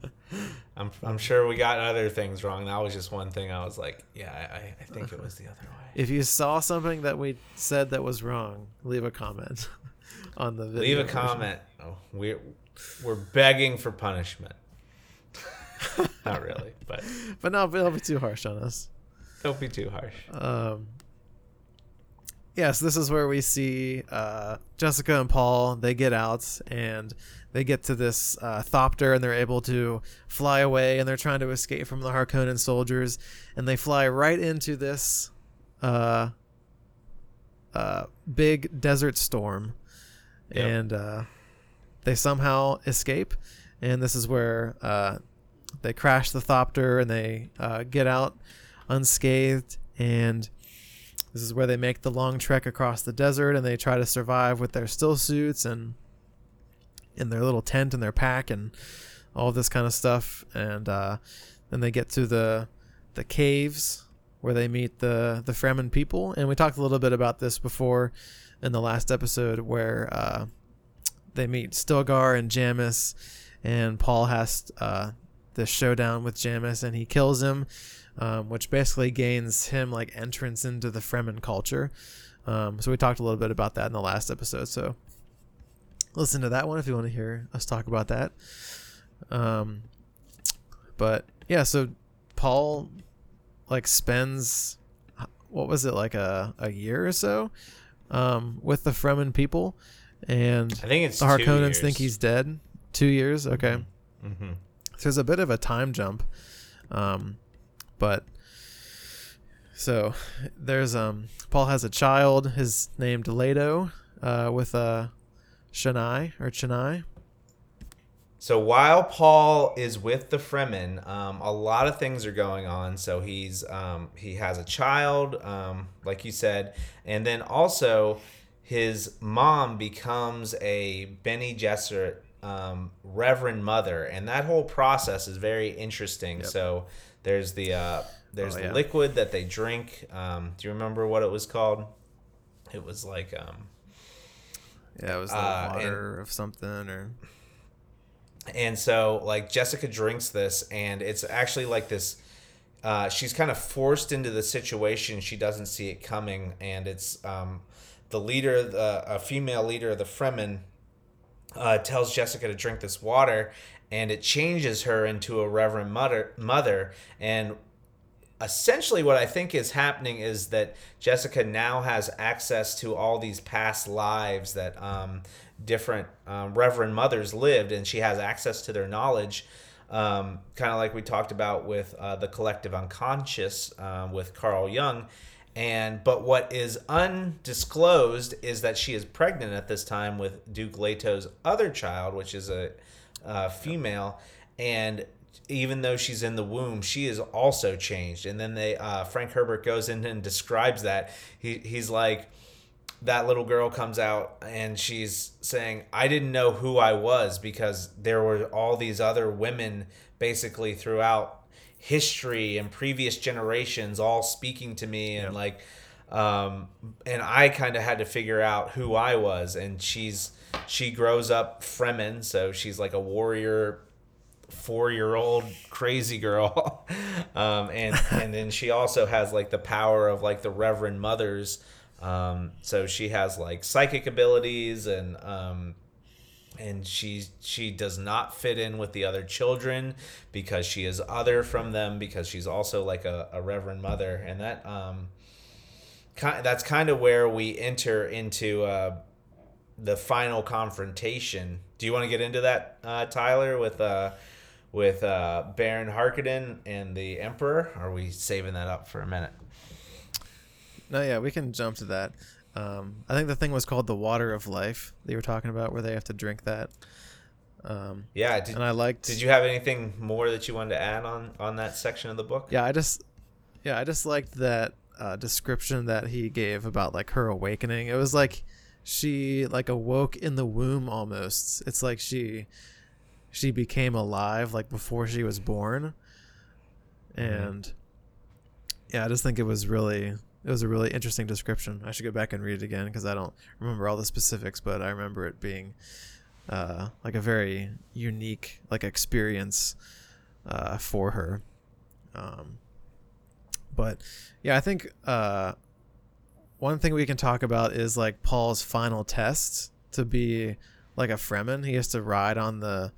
What? I'm I'm sure we got other things wrong. That was just one thing. I was like, yeah, I, I think it was the other way. If you saw something that we said that was wrong, leave a comment on the video. Leave a version. comment. Oh, we're we're begging for punishment. Not really, but but no, don't be too harsh on us. Don't be too harsh. Um. Yes, this is where we see uh, Jessica and Paul. They get out and they get to this uh, thopter and they're able to fly away and they're trying to escape from the Harkonnen soldiers and they fly right into this uh, uh, big desert storm yep. and uh, they somehow escape. And this is where uh, they crash the thopter and they uh, get out unscathed. And this is where they make the long trek across the desert and they try to survive with their still suits and in their little tent and their pack and all this kind of stuff. And uh, then they get to the the caves where they meet the the Fremen people. And we talked a little bit about this before in the last episode where uh, they meet Stilgar and Jamis, and Paul has uh, the showdown with Jamis, and he kills him, um, which basically gains him like entrance into the Fremen culture. Um, so we talked a little bit about that in the last episode. So listen to that one if you want to hear us talk about that. Um, but yeah, so Paul like spends what was it like a, a year or so um, with the Fremen people, and I think it's the Harkonnens think he's dead. Two years, okay. Mm-hmm. There's a bit of a time jump, um, but so there's um Paul has a child. His named Leto, uh, with uh, Shani or Chani. So while Paul is with the Fremen, um, a lot of things are going on. So he's um, he has a child, um, like you said, and then also his mom becomes a Bene Gesserit um, Reverend Mother, and that whole process is very interesting. Yep. So there's the uh, there's oh, yeah. the liquid that they drink. Um, do you remember what it was called? It was like um, yeah, it was the uh, water and, of something or and so like Jessica drinks this and it's actually like this uh, she's kind of forced into the situation. She doesn't see it coming and it's um, the leader the a female leader of the Fremen uh, tells Jessica to drink this water and it changes her into a reverend mother mother and essentially what I think is happening is that Jessica now has access to all these past lives that um, different um, Reverend mothers lived, and she has access to their knowledge. Um, kind of like we talked about with uh, the collective unconscious um, with Carl Jung. And but what is undisclosed is that she is pregnant at this time with Duke Leto's other child, which is a, a female, and even though she's in the womb, she is also changed. And then they uh, Frank Herbert goes in and describes that. He he's like that little girl comes out and she's saying, I didn't know who I was because there were all these other women basically throughout history and previous generations all speaking to me and like um, and I kind of had to figure out who I was. And she's she grows up Fremen so she's like a warrior four year old crazy girl. Um, and and then she also has like the power of like the reverend mothers. Um, so she has like psychic abilities and um, and she she does not fit in with the other children because she is other from them because she's also like a, a reverend mother. And that um kind that's kind of where we enter into uh, the final confrontation. Do you want to get into that, uh, Tyler, with uh, with uh, Baron Harkonnen and the Emperor? Or are we saving that up for a minute? No, yeah, we can jump to that. Um, I think the thing was called the water of life that you were talking about, where they have to drink that. Um, yeah, did, and I liked. Did you have anything more that you wanted to add on on that section of the book? Yeah, I just, yeah, I just liked that uh, description that he gave about like her awakening. It was like she like awoke in the womb almost. It's like she she became alive like before she was born, mm-hmm. and mm-hmm. yeah, I just think it was really it was a really interesting description. I should go back and read it again because I don't remember all the specifics, but I remember it being uh, like a very unique like experience uh, for her. Um, but yeah, I think uh, one thing we can talk about is like Paul's final test to be like a Fremen. He has to ride on the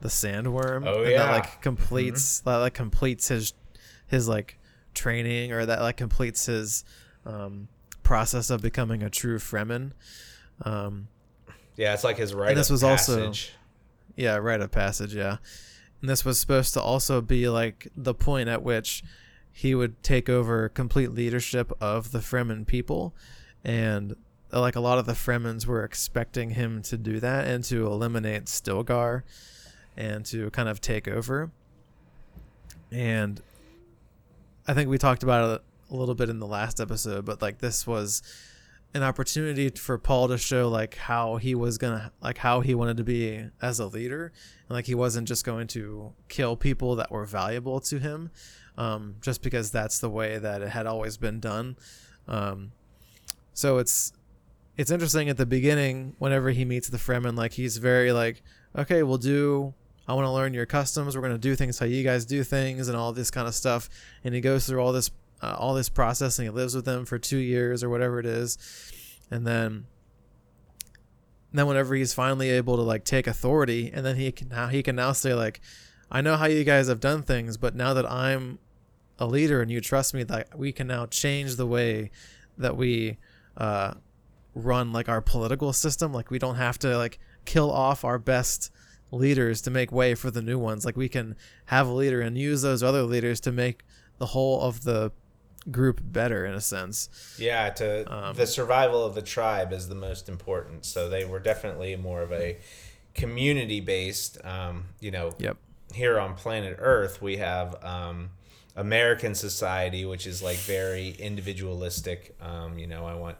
the sandworm. Oh and yeah, that like completes mm-hmm. that like completes his his like training or that like completes his um, process of becoming a true Fremen. Um, yeah, it's like his right. And this was passage. also, yeah, rite of passage. Yeah, and this was supposed to also be like the point at which he would take over complete leadership of the Fremen people, and like a lot of the Fremens were expecting him to do that and to eliminate Stilgar, and to kind of take over. And I think we talked about it a little bit in the last episode, but like this was an opportunity for Paul to show like how he was gonna like how he wanted to be as a leader, and like he wasn't just going to kill people that were valuable to him, um, just because that's the way that it had always been done. Um, so it's it's interesting at the beginning whenever he meets the Fremen, like he's very like, okay, we'll do I want to learn your customs. We're going to do things how you guys do things and all this kind of stuff. And he goes through all this uh, all this process and he lives with them for two years or whatever it is. And then then whenever he's finally able to like take authority and then he can now he can now say like I know how you guys have done things, but now that I'm a leader and you trust me that we can now change the way that we uh, run like our political system like we don't have to like kill off our best leaders to make way for the new ones. Like we can have a leader and use those other leaders to make the whole of the group better in a sense. Yeah, to um, the survival of the tribe is the most important. So they were definitely more of a community based. Um, you know, yep. Here on planet Earth, we have um, American society, which is like very individualistic. Um, you know, I want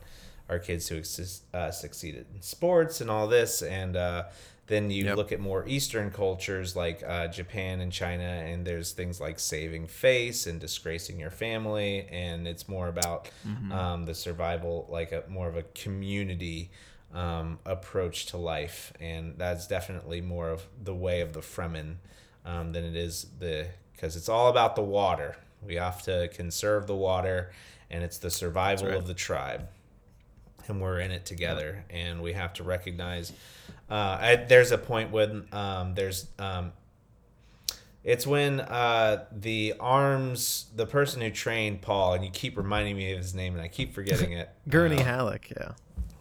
our kids to exist, uh, succeed in sports and all this, and uh, then you yep. look at more Eastern cultures like uh, Japan and China, and there's things like saving face and disgracing your family, and it's more about mm-hmm. um, the survival, like a more of a community um, approach to life, and that's definitely more of the way of the Fremen um, than it is the because it's all about the water. We have to conserve the water, and it's the survival right. of the tribe, and we're in it together, and we have to recognize uh, I, there's a point when um, there's um, it's when uh, the arms the person who trained Paul and you keep reminding me of his name and I keep forgetting it. Gurney uh, Halleck, yeah.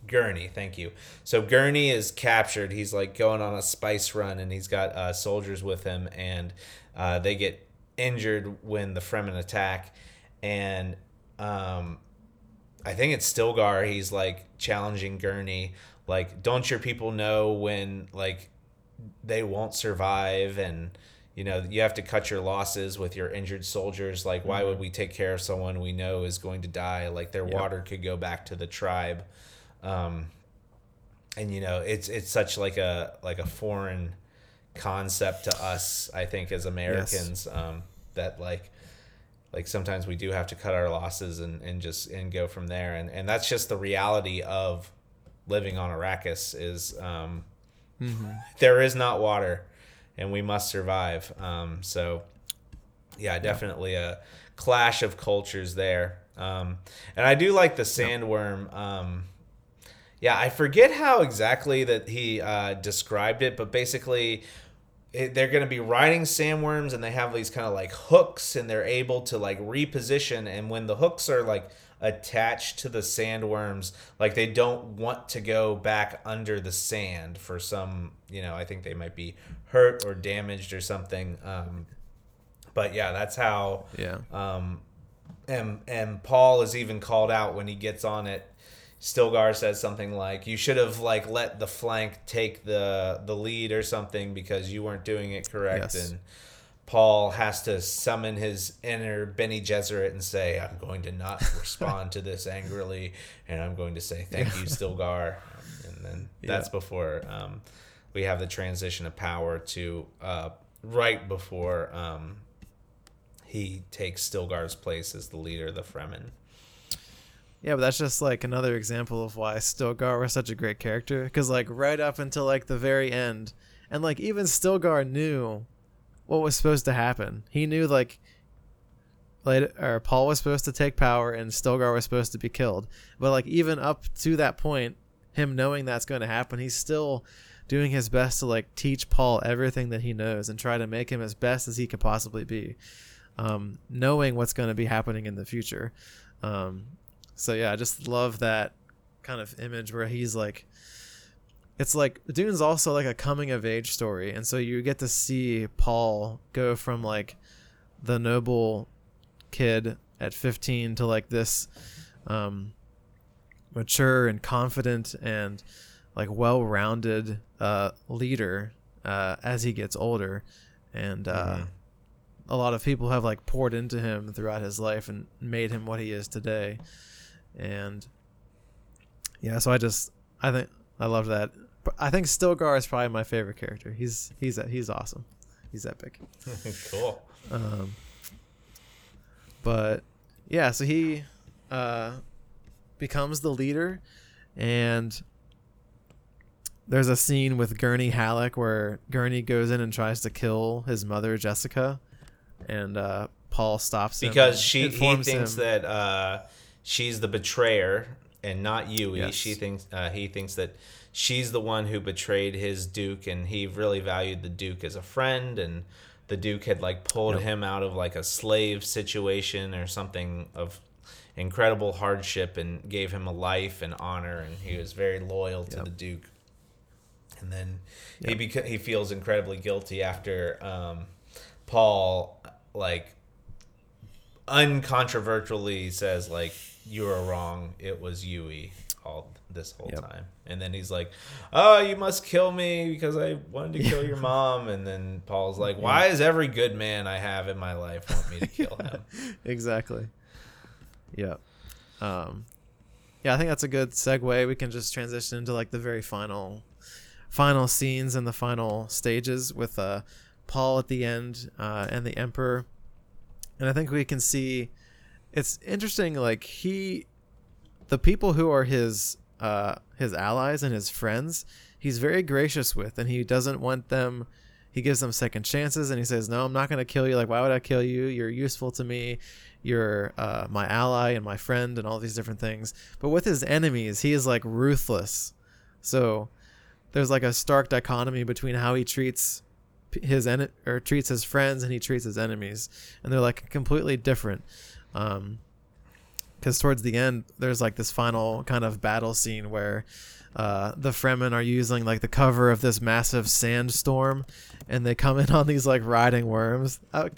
Gurney, thank you. So Gurney is captured. He's like going on a spice run, and he's got uh, soldiers with him, and uh, they get injured when the Fremen attack. And um, I think it's Stilgar. He's like challenging Gurney like don't your people know when like they won't survive and you know you have to cut your losses with your injured soldiers like why would mm-hmm. we take care of someone we know is going to die like their yep. water could go back to the tribe um and you know it's it's such like a like a foreign concept to us i think as americans yes. um that like like sometimes we do have to cut our losses and, and just and go from there and and that's just the reality of living on Arrakis is um, mm-hmm. there is not water, and we must survive. Um, so, yeah, definitely yeah. a clash of cultures there. Um, and I do like the sandworm. Um, yeah, I forget how exactly that he uh, described it, but basically they're going to be riding sandworms and they have these kind of like hooks and they're able to like reposition and when the hooks are like attached to the sandworms. Like they don't want to go back under the sand for some you know i think they might be hurt or damaged or something um, but yeah that's how yeah. um, and and paul is even called out when he gets on it. Stilgar says something like you should have like let the flank take the the lead or something because you weren't doing it correct yes. and Paul has to summon his inner Bene Gesserit and say, "I'm going to not respond to this angrily, and I'm going to say thank you, Stilgar." And then that's yeah. before um, we have the transition of power to uh, right before um, he takes Stilgar's place as the leader of the Fremen. Yeah, but that's just like another example of why Stilgar was such a great character. Because like right up until like the very end, and like even Stilgar knew what was supposed to happen. He knew like later or Paul was supposed to take power and Stilgar was supposed to be killed. But like even up to that point, him knowing that's going to happen, he's still doing his best to like teach Paul everything that he knows and try to make him as best as he could possibly be. Um, knowing what's going to be happening in the future. Um, so yeah, I just love that kind of image where he's like it's like Dune's also like a coming of age story, and so you get to see Paul go from like the noble kid at 15 to like this um, mature and confident and like well-rounded uh, leader uh, as he gets older, and uh, mm-hmm. a lot of people have like poured into him throughout his life and made him what he is today, and yeah, so I just I think I love that I think Stilgar is probably my favorite character. He's he's he's awesome. He's epic. cool. Um, but yeah, so he uh, becomes the leader, and there's a scene with Gurney Halleck where Gurney goes in and tries to kill his mother Jessica, and uh, Paul stops him because she he thinks him. that uh, she's the betrayer and not Yueh. Yes. She thinks uh, he thinks that she's the one who betrayed his Duke, and he really valued the Duke as a friend, and the Duke had like pulled yep. him out of like a slave situation or something of incredible hardship and gave him a life and honor, and he was very loyal to yep. the Duke. and then yep. he beca- he feels incredibly guilty after um, Paul like uncontroversially says like you are wrong. It was Yueh all this whole time. And then he's like, "Oh, you must kill me because I wanted to kill your mom." And then Paul's like, "Why is every good man I have in my life want me to kill him?" exactly. Yeah. Um, yeah, I think that's a good segue. We can just transition into like the very final, final scenes and the final stages with uh, Paul at the end uh, and the Emperor, and I think we can see. It's interesting, like he, the people who are his uh, his allies and his friends, he's very gracious with, and he doesn't want them. He gives them second chances, and he says, "No, I'm not going to kill you. Like, why would I kill you? You're useful to me. You're uh, my ally and my friend, and all these different things." But with his enemies, he is like ruthless. So there's like a stark dichotomy between how he treats his en- or treats his friends and he treats his enemies, and they're like completely different. Um, because towards the end there's like this final kind of battle scene where uh, the Fremen are using like the cover of this massive sandstorm, and they come in on these like riding worms. I,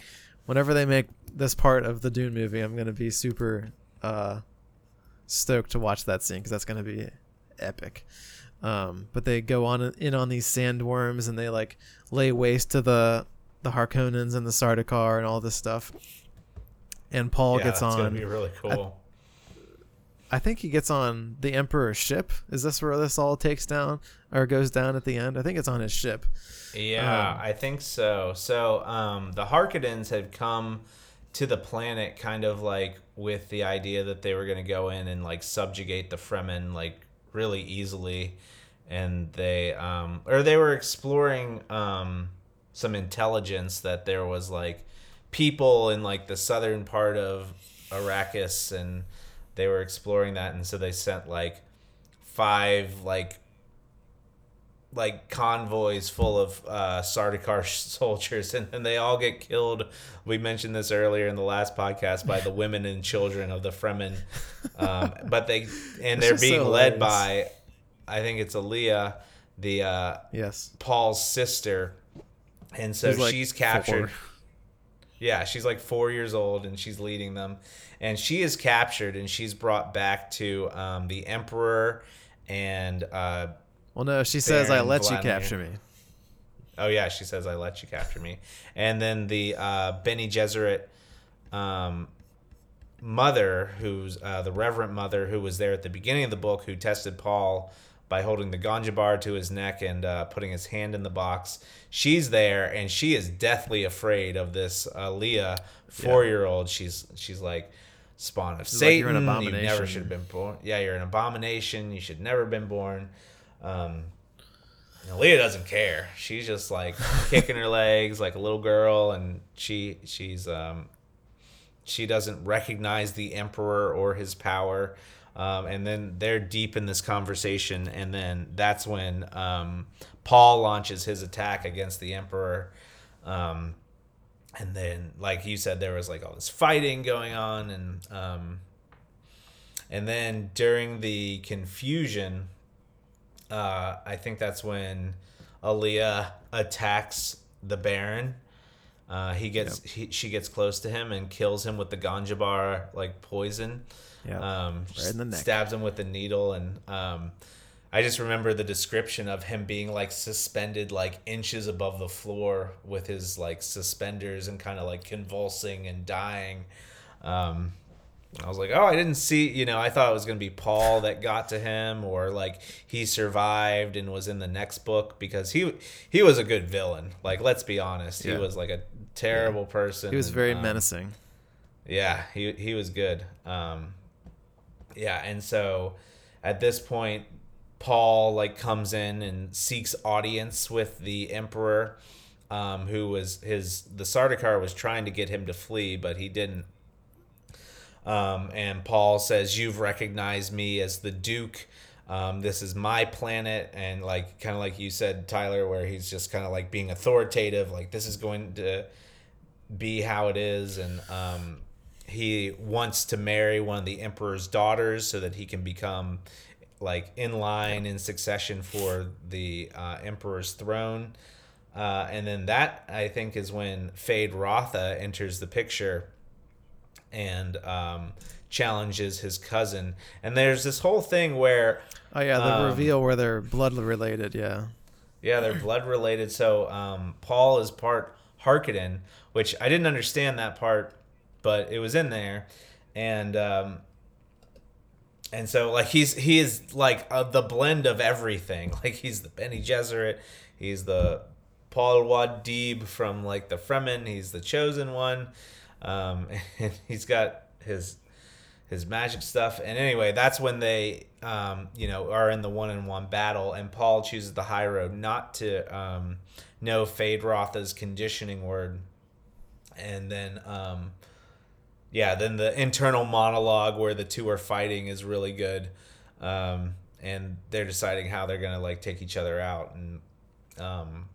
whenever they make this part of the Dune movie, I'm gonna be super uh, stoked to watch that scene because that's gonna be epic. Um, but they go on in on these sandworms and they like lay waste to the the Harkonnens and the Sardaukar and all this stuff. And Paul yeah, gets on. Gonna be really cool. I think he gets on the Emperor's ship. Is this where this all takes down or goes down at the end? I think it's on his ship. Yeah, um, I think so. So um, the Harkonnens had come to the planet kind of like with the idea that they were going to go in and like subjugate the Fremen like really easily, and they um, or they were exploring um, some intelligence that there was like people in like the southern part of Arrakis and they were exploring that, and so they sent like five like like convoys full of uh, Sardaukar soldiers, and then they all get killed. We mentioned this earlier in the last podcast by the women and children of the Fremen, um, but they and they're being so led by, I think it's Alia, the uh, yes Paul's sister, and so she's captured. Four. Yeah, she's like four years old, and she's leading them, and she is captured and she's brought back to um, the emperor and uh, well no she says i let Vladimir. you capture me. Oh yeah she says i let you capture me. And then the uh, Bene Gesserit um, mother who's uh, the reverend mother who was there at the beginning of the book who tested paul by holding the gom jabbar to his neck and uh, putting his hand in the box. She's there, and she is deathly afraid of this uh, Leah, four year old. She's she's like, spawn of Satan. Like you never should have been born. Yeah, you're an abomination. You should never have been born. Um, Leah doesn't care. She's just like kicking her legs like a little girl, and she she's um, she doesn't recognize the emperor or his power. Um, and then they're deep in this conversation, and then that's when um, Paul launches his attack against the emperor. Um, and then like you said there was like all this fighting going on and um and then during the confusion uh i think that's when Alia attacks the baron uh he gets yep. he, she gets close to him and kills him with the gom jabbar like poison yeah um right in the neck. stabs him with the needle and um I just remember the description of him being like suspended like inches above the floor with his like suspenders and kind of like convulsing and dying. Um, I was like, oh, I didn't see, you know, I thought it was going to be Paul that got to him or like he survived and was in the next book because he he was a good villain. Like let's be honest, yeah. he was like a terrible yeah. person. He was very um, menacing. Yeah, he he was good. Um, yeah, and so at this point Paul like comes in and seeks audience with the emperor, um, who was his the Sardaukar was trying to get him to flee, but he didn't. Um, and Paul says, "You've recognized me as the Duke. Um, this is my planet." And like kind of like you said, Tyler, where he's just kind of like being authoritative, like this is going to be how it is, and um, he wants to marry one of the emperor's daughters so that he can become like in line in succession for the uh, emperor's throne. Uh, and then that I think is when Feyd-Rautha enters the picture and um, challenges his cousin. And there's this whole thing where oh yeah, the um, reveal where they're blood related. Yeah, yeah, they're blood related. So um, Paul is part Harkonnen, which I didn't understand that part, but it was in there, and um, and so like he's he is like uh, the blend of everything. Like he's the Bene Gesserit, he's the Paul Muad'Dib from like the Fremen. He's the chosen one, um, and he's got his his magic stuff. And anyway, that's when they, um, you know, are in the one on one battle, and Paul chooses the high road not to um, know Feyd-Rautha's conditioning word, and then, um, yeah, then the internal monologue where the two are fighting is really good, um, and they're deciding how they're gonna like take each other out, and um,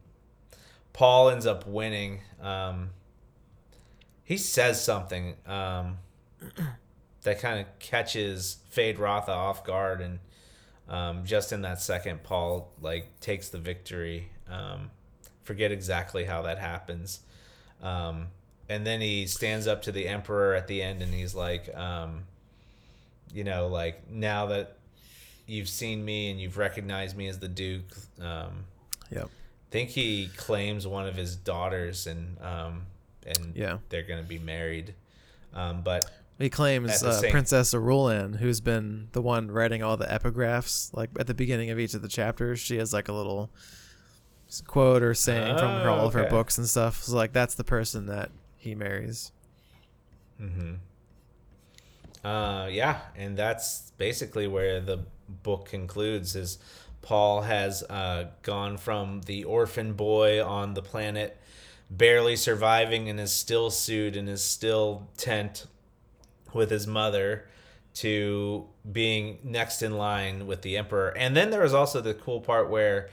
Paul ends up winning. Um, he says something that kind of catches Feyd-Rautha off guard, and um, just in that second, Paul like takes the victory. Um, forget exactly how that happens, um, and then he stands up to the emperor at the end, and he's like, um, you know, like now that you've seen me and you've recognized me as the Duke. Um, yep. I think he claims one of his daughters, and um, and yeah, they're gonna be married. but he claims uh, Princess Irulan, who's been the one writing all the epigraphs, like at the beginning of each of the chapters, she has like a little quote or saying oh, from her, all of her books and stuff. So like that's the person that he marries. Mm-hmm. Uh, yeah, and that's basically where the book concludes. Is Paul has uh, gone from the orphan boy on the planet, barely surviving in his still suit in his still tent with his mother to being next in line with the emperor. And then there was also the cool part where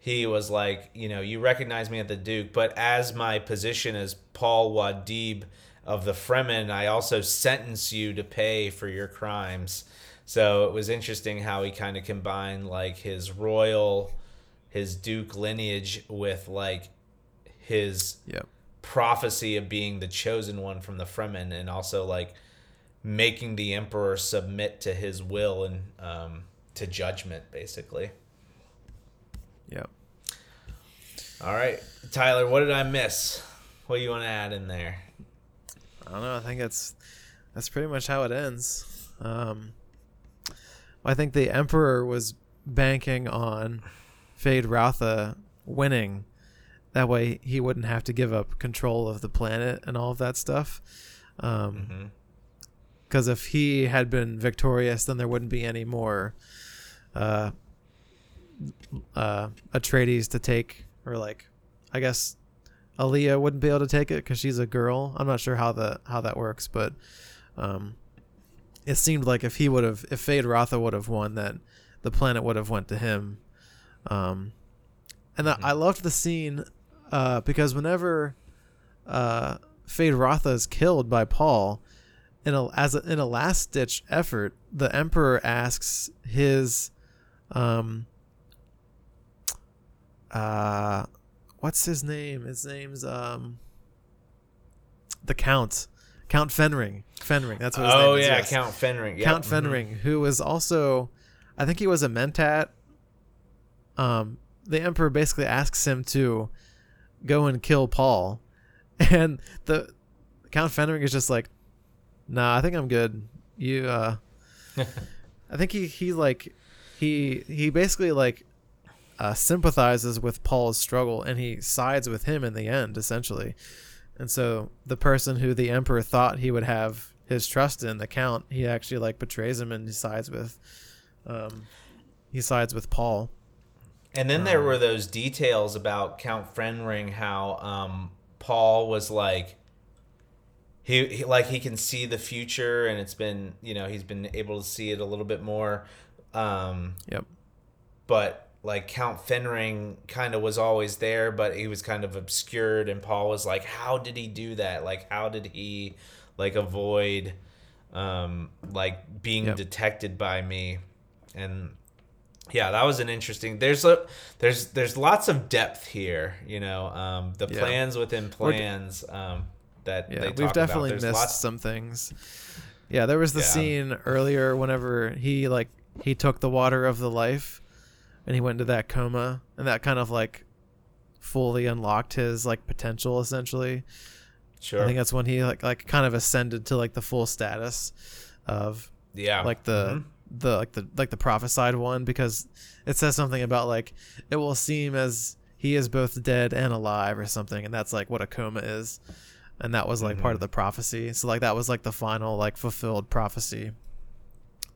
he was like, you know, you recognize me at the Duke, but as my position as Paul Muad'Dib of the Fremen, I also sentence you to pay for your crimes. So it was interesting how he kind of combined like his royal, his Duke lineage with like his yep. prophecy of being the chosen one from the Fremen and also like making the emperor submit to his will and um, to judgment, basically. Yep. All right, Tyler, what did I miss? What do you want to add in there? I don't know. I think that's that's pretty much how it ends. Um, I think the emperor was banking on Feyd-Rautha winning. That way, he wouldn't have to give up control of the planet and all of that stuff. Um, mm-hmm because if he had been victorious, then there wouldn't be any more uh, uh, Atreides to take, or like, I guess Alia wouldn't be able to take it because she's a girl. I'm not sure how the how that works, but um, it seemed like if he would have, if Feyd-Rautha would have won, that the planet would have went to him. Um, and mm-hmm. I loved the scene uh, because whenever uh, Feyd-Rautha is killed by Paul, in a as a, in a last ditch effort, the emperor asks his um uh what's his name? His name's um the count. Count Fenring. Fenring. That's what his oh, name is. Oh yeah, yes. Count Fenring. Yep. Count mm-hmm. Fenring, who was also I think he was a mentat. Um the emperor basically asks him to go and kill Paul. And the Count Fenring is just like, Nah, I think I'm good. You uh I think he he like he he basically like uh, sympathizes with Paul's struggle and he sides with him in the end essentially. And so the person who the emperor thought he would have his trust in, the count, he actually like betrays him and he sides with um he sides with Paul. And then there um, were those details about Count Fenring how um Paul was like he, he, like he can see the future and it's been you know he's been able to see it a little bit more um yep but like count fenring kind of was always there but he was kind of obscured and paul was like how did he do that like how did he like avoid um like being yep. detected by me and yeah, that was an interesting. There's a there's there's lots of depth here. You know, um, the yeah. plans within plans. Um, that yeah, we've definitely missed lots... some things. Yeah, there was the yeah. scene earlier whenever he like he took the water of the life, and he went into that coma, and that kind of like fully unlocked his like potential essentially. Sure. I think that's when he like like kind of ascended to like the full status of yeah like the mm-hmm the like the like the prophesied one because it says something about like it will seem as he is both dead and alive or something and that's like what a coma is and that was like mm-hmm. part of mm-hmm. the prophecy so like that was like the final like fulfilled prophecy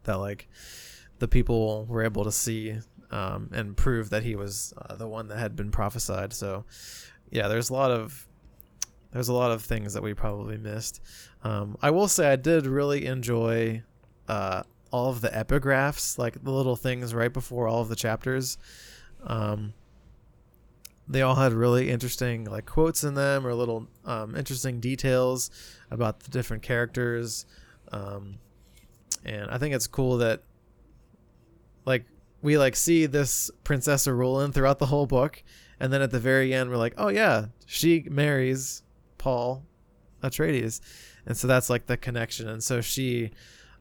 that like the people were able to see um, and prove that he was uh, the one that had been prophesied so yeah there's a lot of there's a lot of things that we probably missed um, i will say i did really enjoy uh, all of the epigraphs, like the little things right before all of the chapters. Um, they all had really interesting like quotes in them or little um, interesting details about the different characters. Um, and I think it's cool that like we like see this Princess Irulan throughout the whole book, and then at the very end we're like, oh yeah, she marries Paul Atreides, and so that's like the connection. And so she,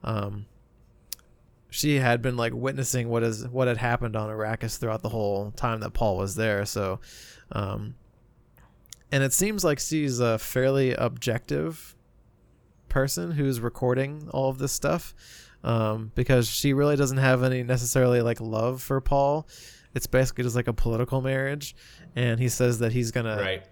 um, she had been like witnessing what is what had happened on Arrakis throughout the whole time that Paul was there. So, um, and it seems like she's a fairly objective person who's recording all of this stuff, um, because she really doesn't have any necessarily like love for Paul. It's basically just like a political marriage, and he says that he's gonna right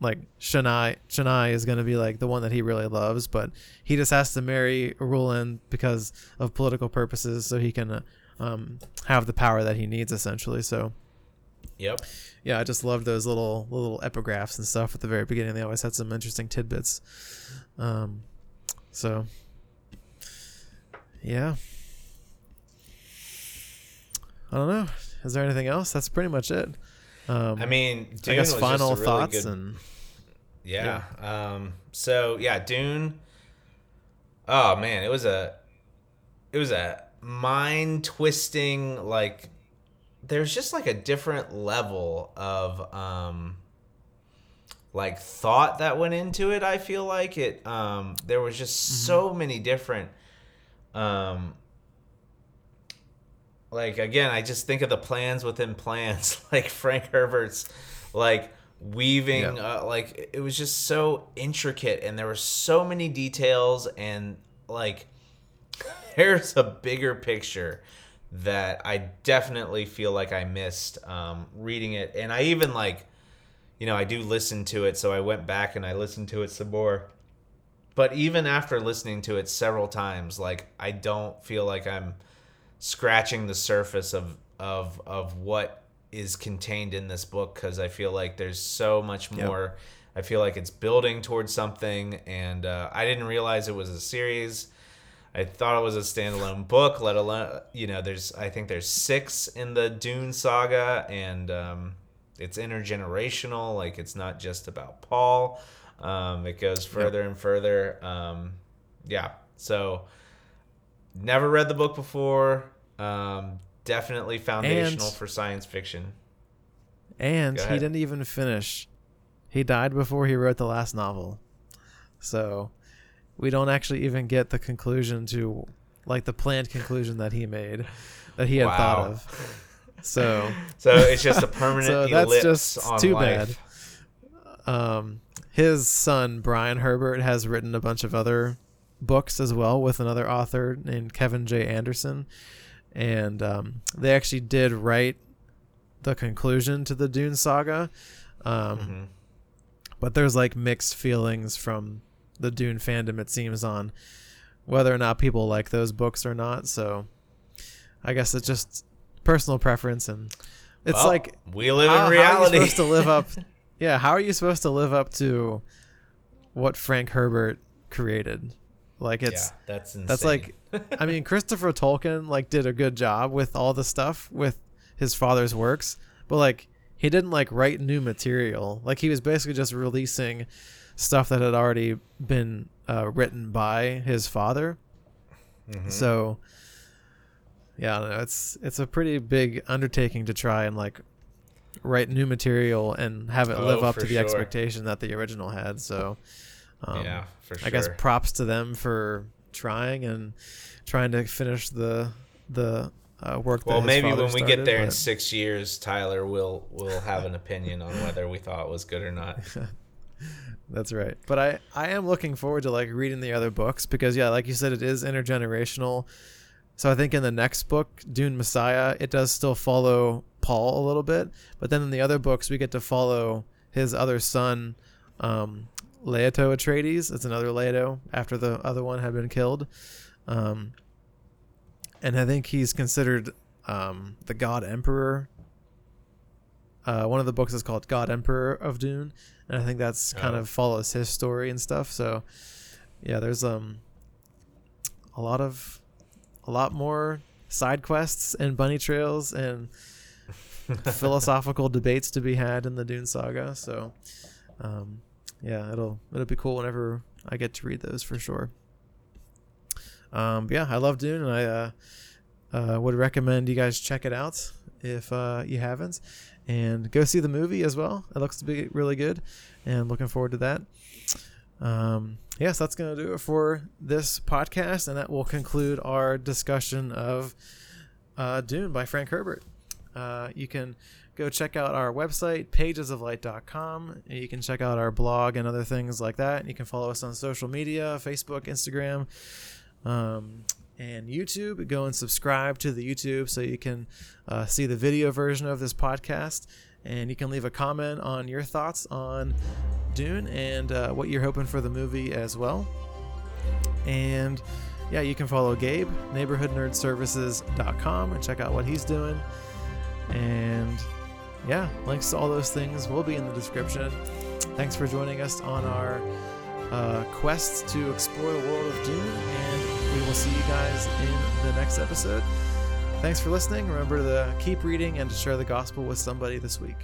like Shania Shania is gonna be like the one that he really loves, but he just has to marry Irulan because of political purposes, so he can uh, um, have the power that he needs essentially. So, yep, yeah, I just love those little little epigraphs and stuff at the very beginning. They always had some interesting tidbits. Um, so, yeah, I don't know. Is there anything else? That's pretty much it. Um, I mean, Dune I guess final really thoughts good... and yeah. yeah. Um, so yeah, Dune. Oh man, it was a, it was a mind twisting like. There's just like a different level of um, like thought that went into it. I feel like it. Um, there was just mm-hmm. so many different. Um, like again, I just think of the plans within plans, like Frank Herbert's, like weaving yeah. uh, like it was just so intricate and there were so many details and like there's a bigger picture that I definitely feel like I missed um, reading it. And I even like you know I do listen to it so I went back and I listened to it some more but even after listening to it several times like I don't feel like I'm scratching the surface of of of what is contained in this book because I feel like there's so much more. Yep. I feel like it's building towards something, and uh, I didn't realize it was a series. I thought it was a standalone book. Let alone, you know, there's I think there's six in the Dune saga, and um, it's intergenerational. Like it's not just about Paul. Um, it goes further yep. and further. Um, yeah, so never read the book before. Um, definitely foundational and, for science fiction. And he didn't even finish. He died before he wrote the last novel. So we don't actually even get the conclusion to like the planned conclusion that he made that he had wow. thought of. So So it's just a permanent so that's just too life. bad. Um his son Brian Herbert has written a bunch of other books as well with another author named Kevin J. Anderson and um, they actually did write the conclusion to the Dune saga. Um, mm-hmm. But there's like mixed feelings from the Dune fandom, it seems, on whether or not people like those books or not. So I guess it's just personal preference, and it's well, like we live how, in reality. How are you supposed to live up? yeah, how are you supposed to live up to what Frank Herbert created? Like it's yeah, that's insane. that's like I mean Christopher Tolkien like did a good job with all the stuff with his father's works, but like he didn't like write new material. Like he was basically just releasing stuff that had already been uh, written by his father. Mm-hmm. So yeah, no, it's it's a pretty big undertaking to try and like write new material and have it live oh, up to the sure. expectation that the original had. So, um, yeah, for sure. I guess props to them for trying and trying to finish the the uh, work. Well, maybe when we get there but... in six years, Tyler will will have an opinion on whether we thought it was good or not. That's right. But I I am looking forward to like reading the other books because yeah, like you said, it is intergenerational. So I think in the next book, Dune Messiah, it does still follow Paul a little bit, but then in the other books, we get to follow his other son, um, Leto Atreides. It's another Leto after the other one had been killed. Um, and I think he's considered um, the God Emperor. Uh, one of the books is called God Emperor of Dune, and I think that's kind oh. of follows his story and stuff. So, yeah, there's um a lot of a lot more side quests and bunny trails and philosophical debates to be had in the Dune saga. So, um, yeah, it'll it'll be cool whenever I get to read those for sure. Um, yeah, I love Dune, and I uh, uh, would recommend you guys check it out if uh, you haven't, and go see the movie as well. It looks to be really good, and looking forward to that. Um, yes, that's going to do it for this podcast, and that will conclude our discussion of uh, Dune by Frank Herbert. Uh, you can go check out our website, pagesoflight.com. You can check out our blog and other things like that. And You can follow us on social media Facebook, Instagram, um, and YouTube. Go and subscribe to the YouTube so you can uh, see the video version of this podcast. And you can leave a comment on your thoughts on Dune and uh, what you're hoping for the movie as well. And yeah, you can follow Gabe, neighborhoodnerdservices.com, and check out what he's doing. And yeah, links to all those things will be in the description. Thanks for joining us on our uh, quest to explore the world of Dune, and we will see you guys in the next episode. Thanks for listening. Remember to keep reading and to share the gospel with somebody this week.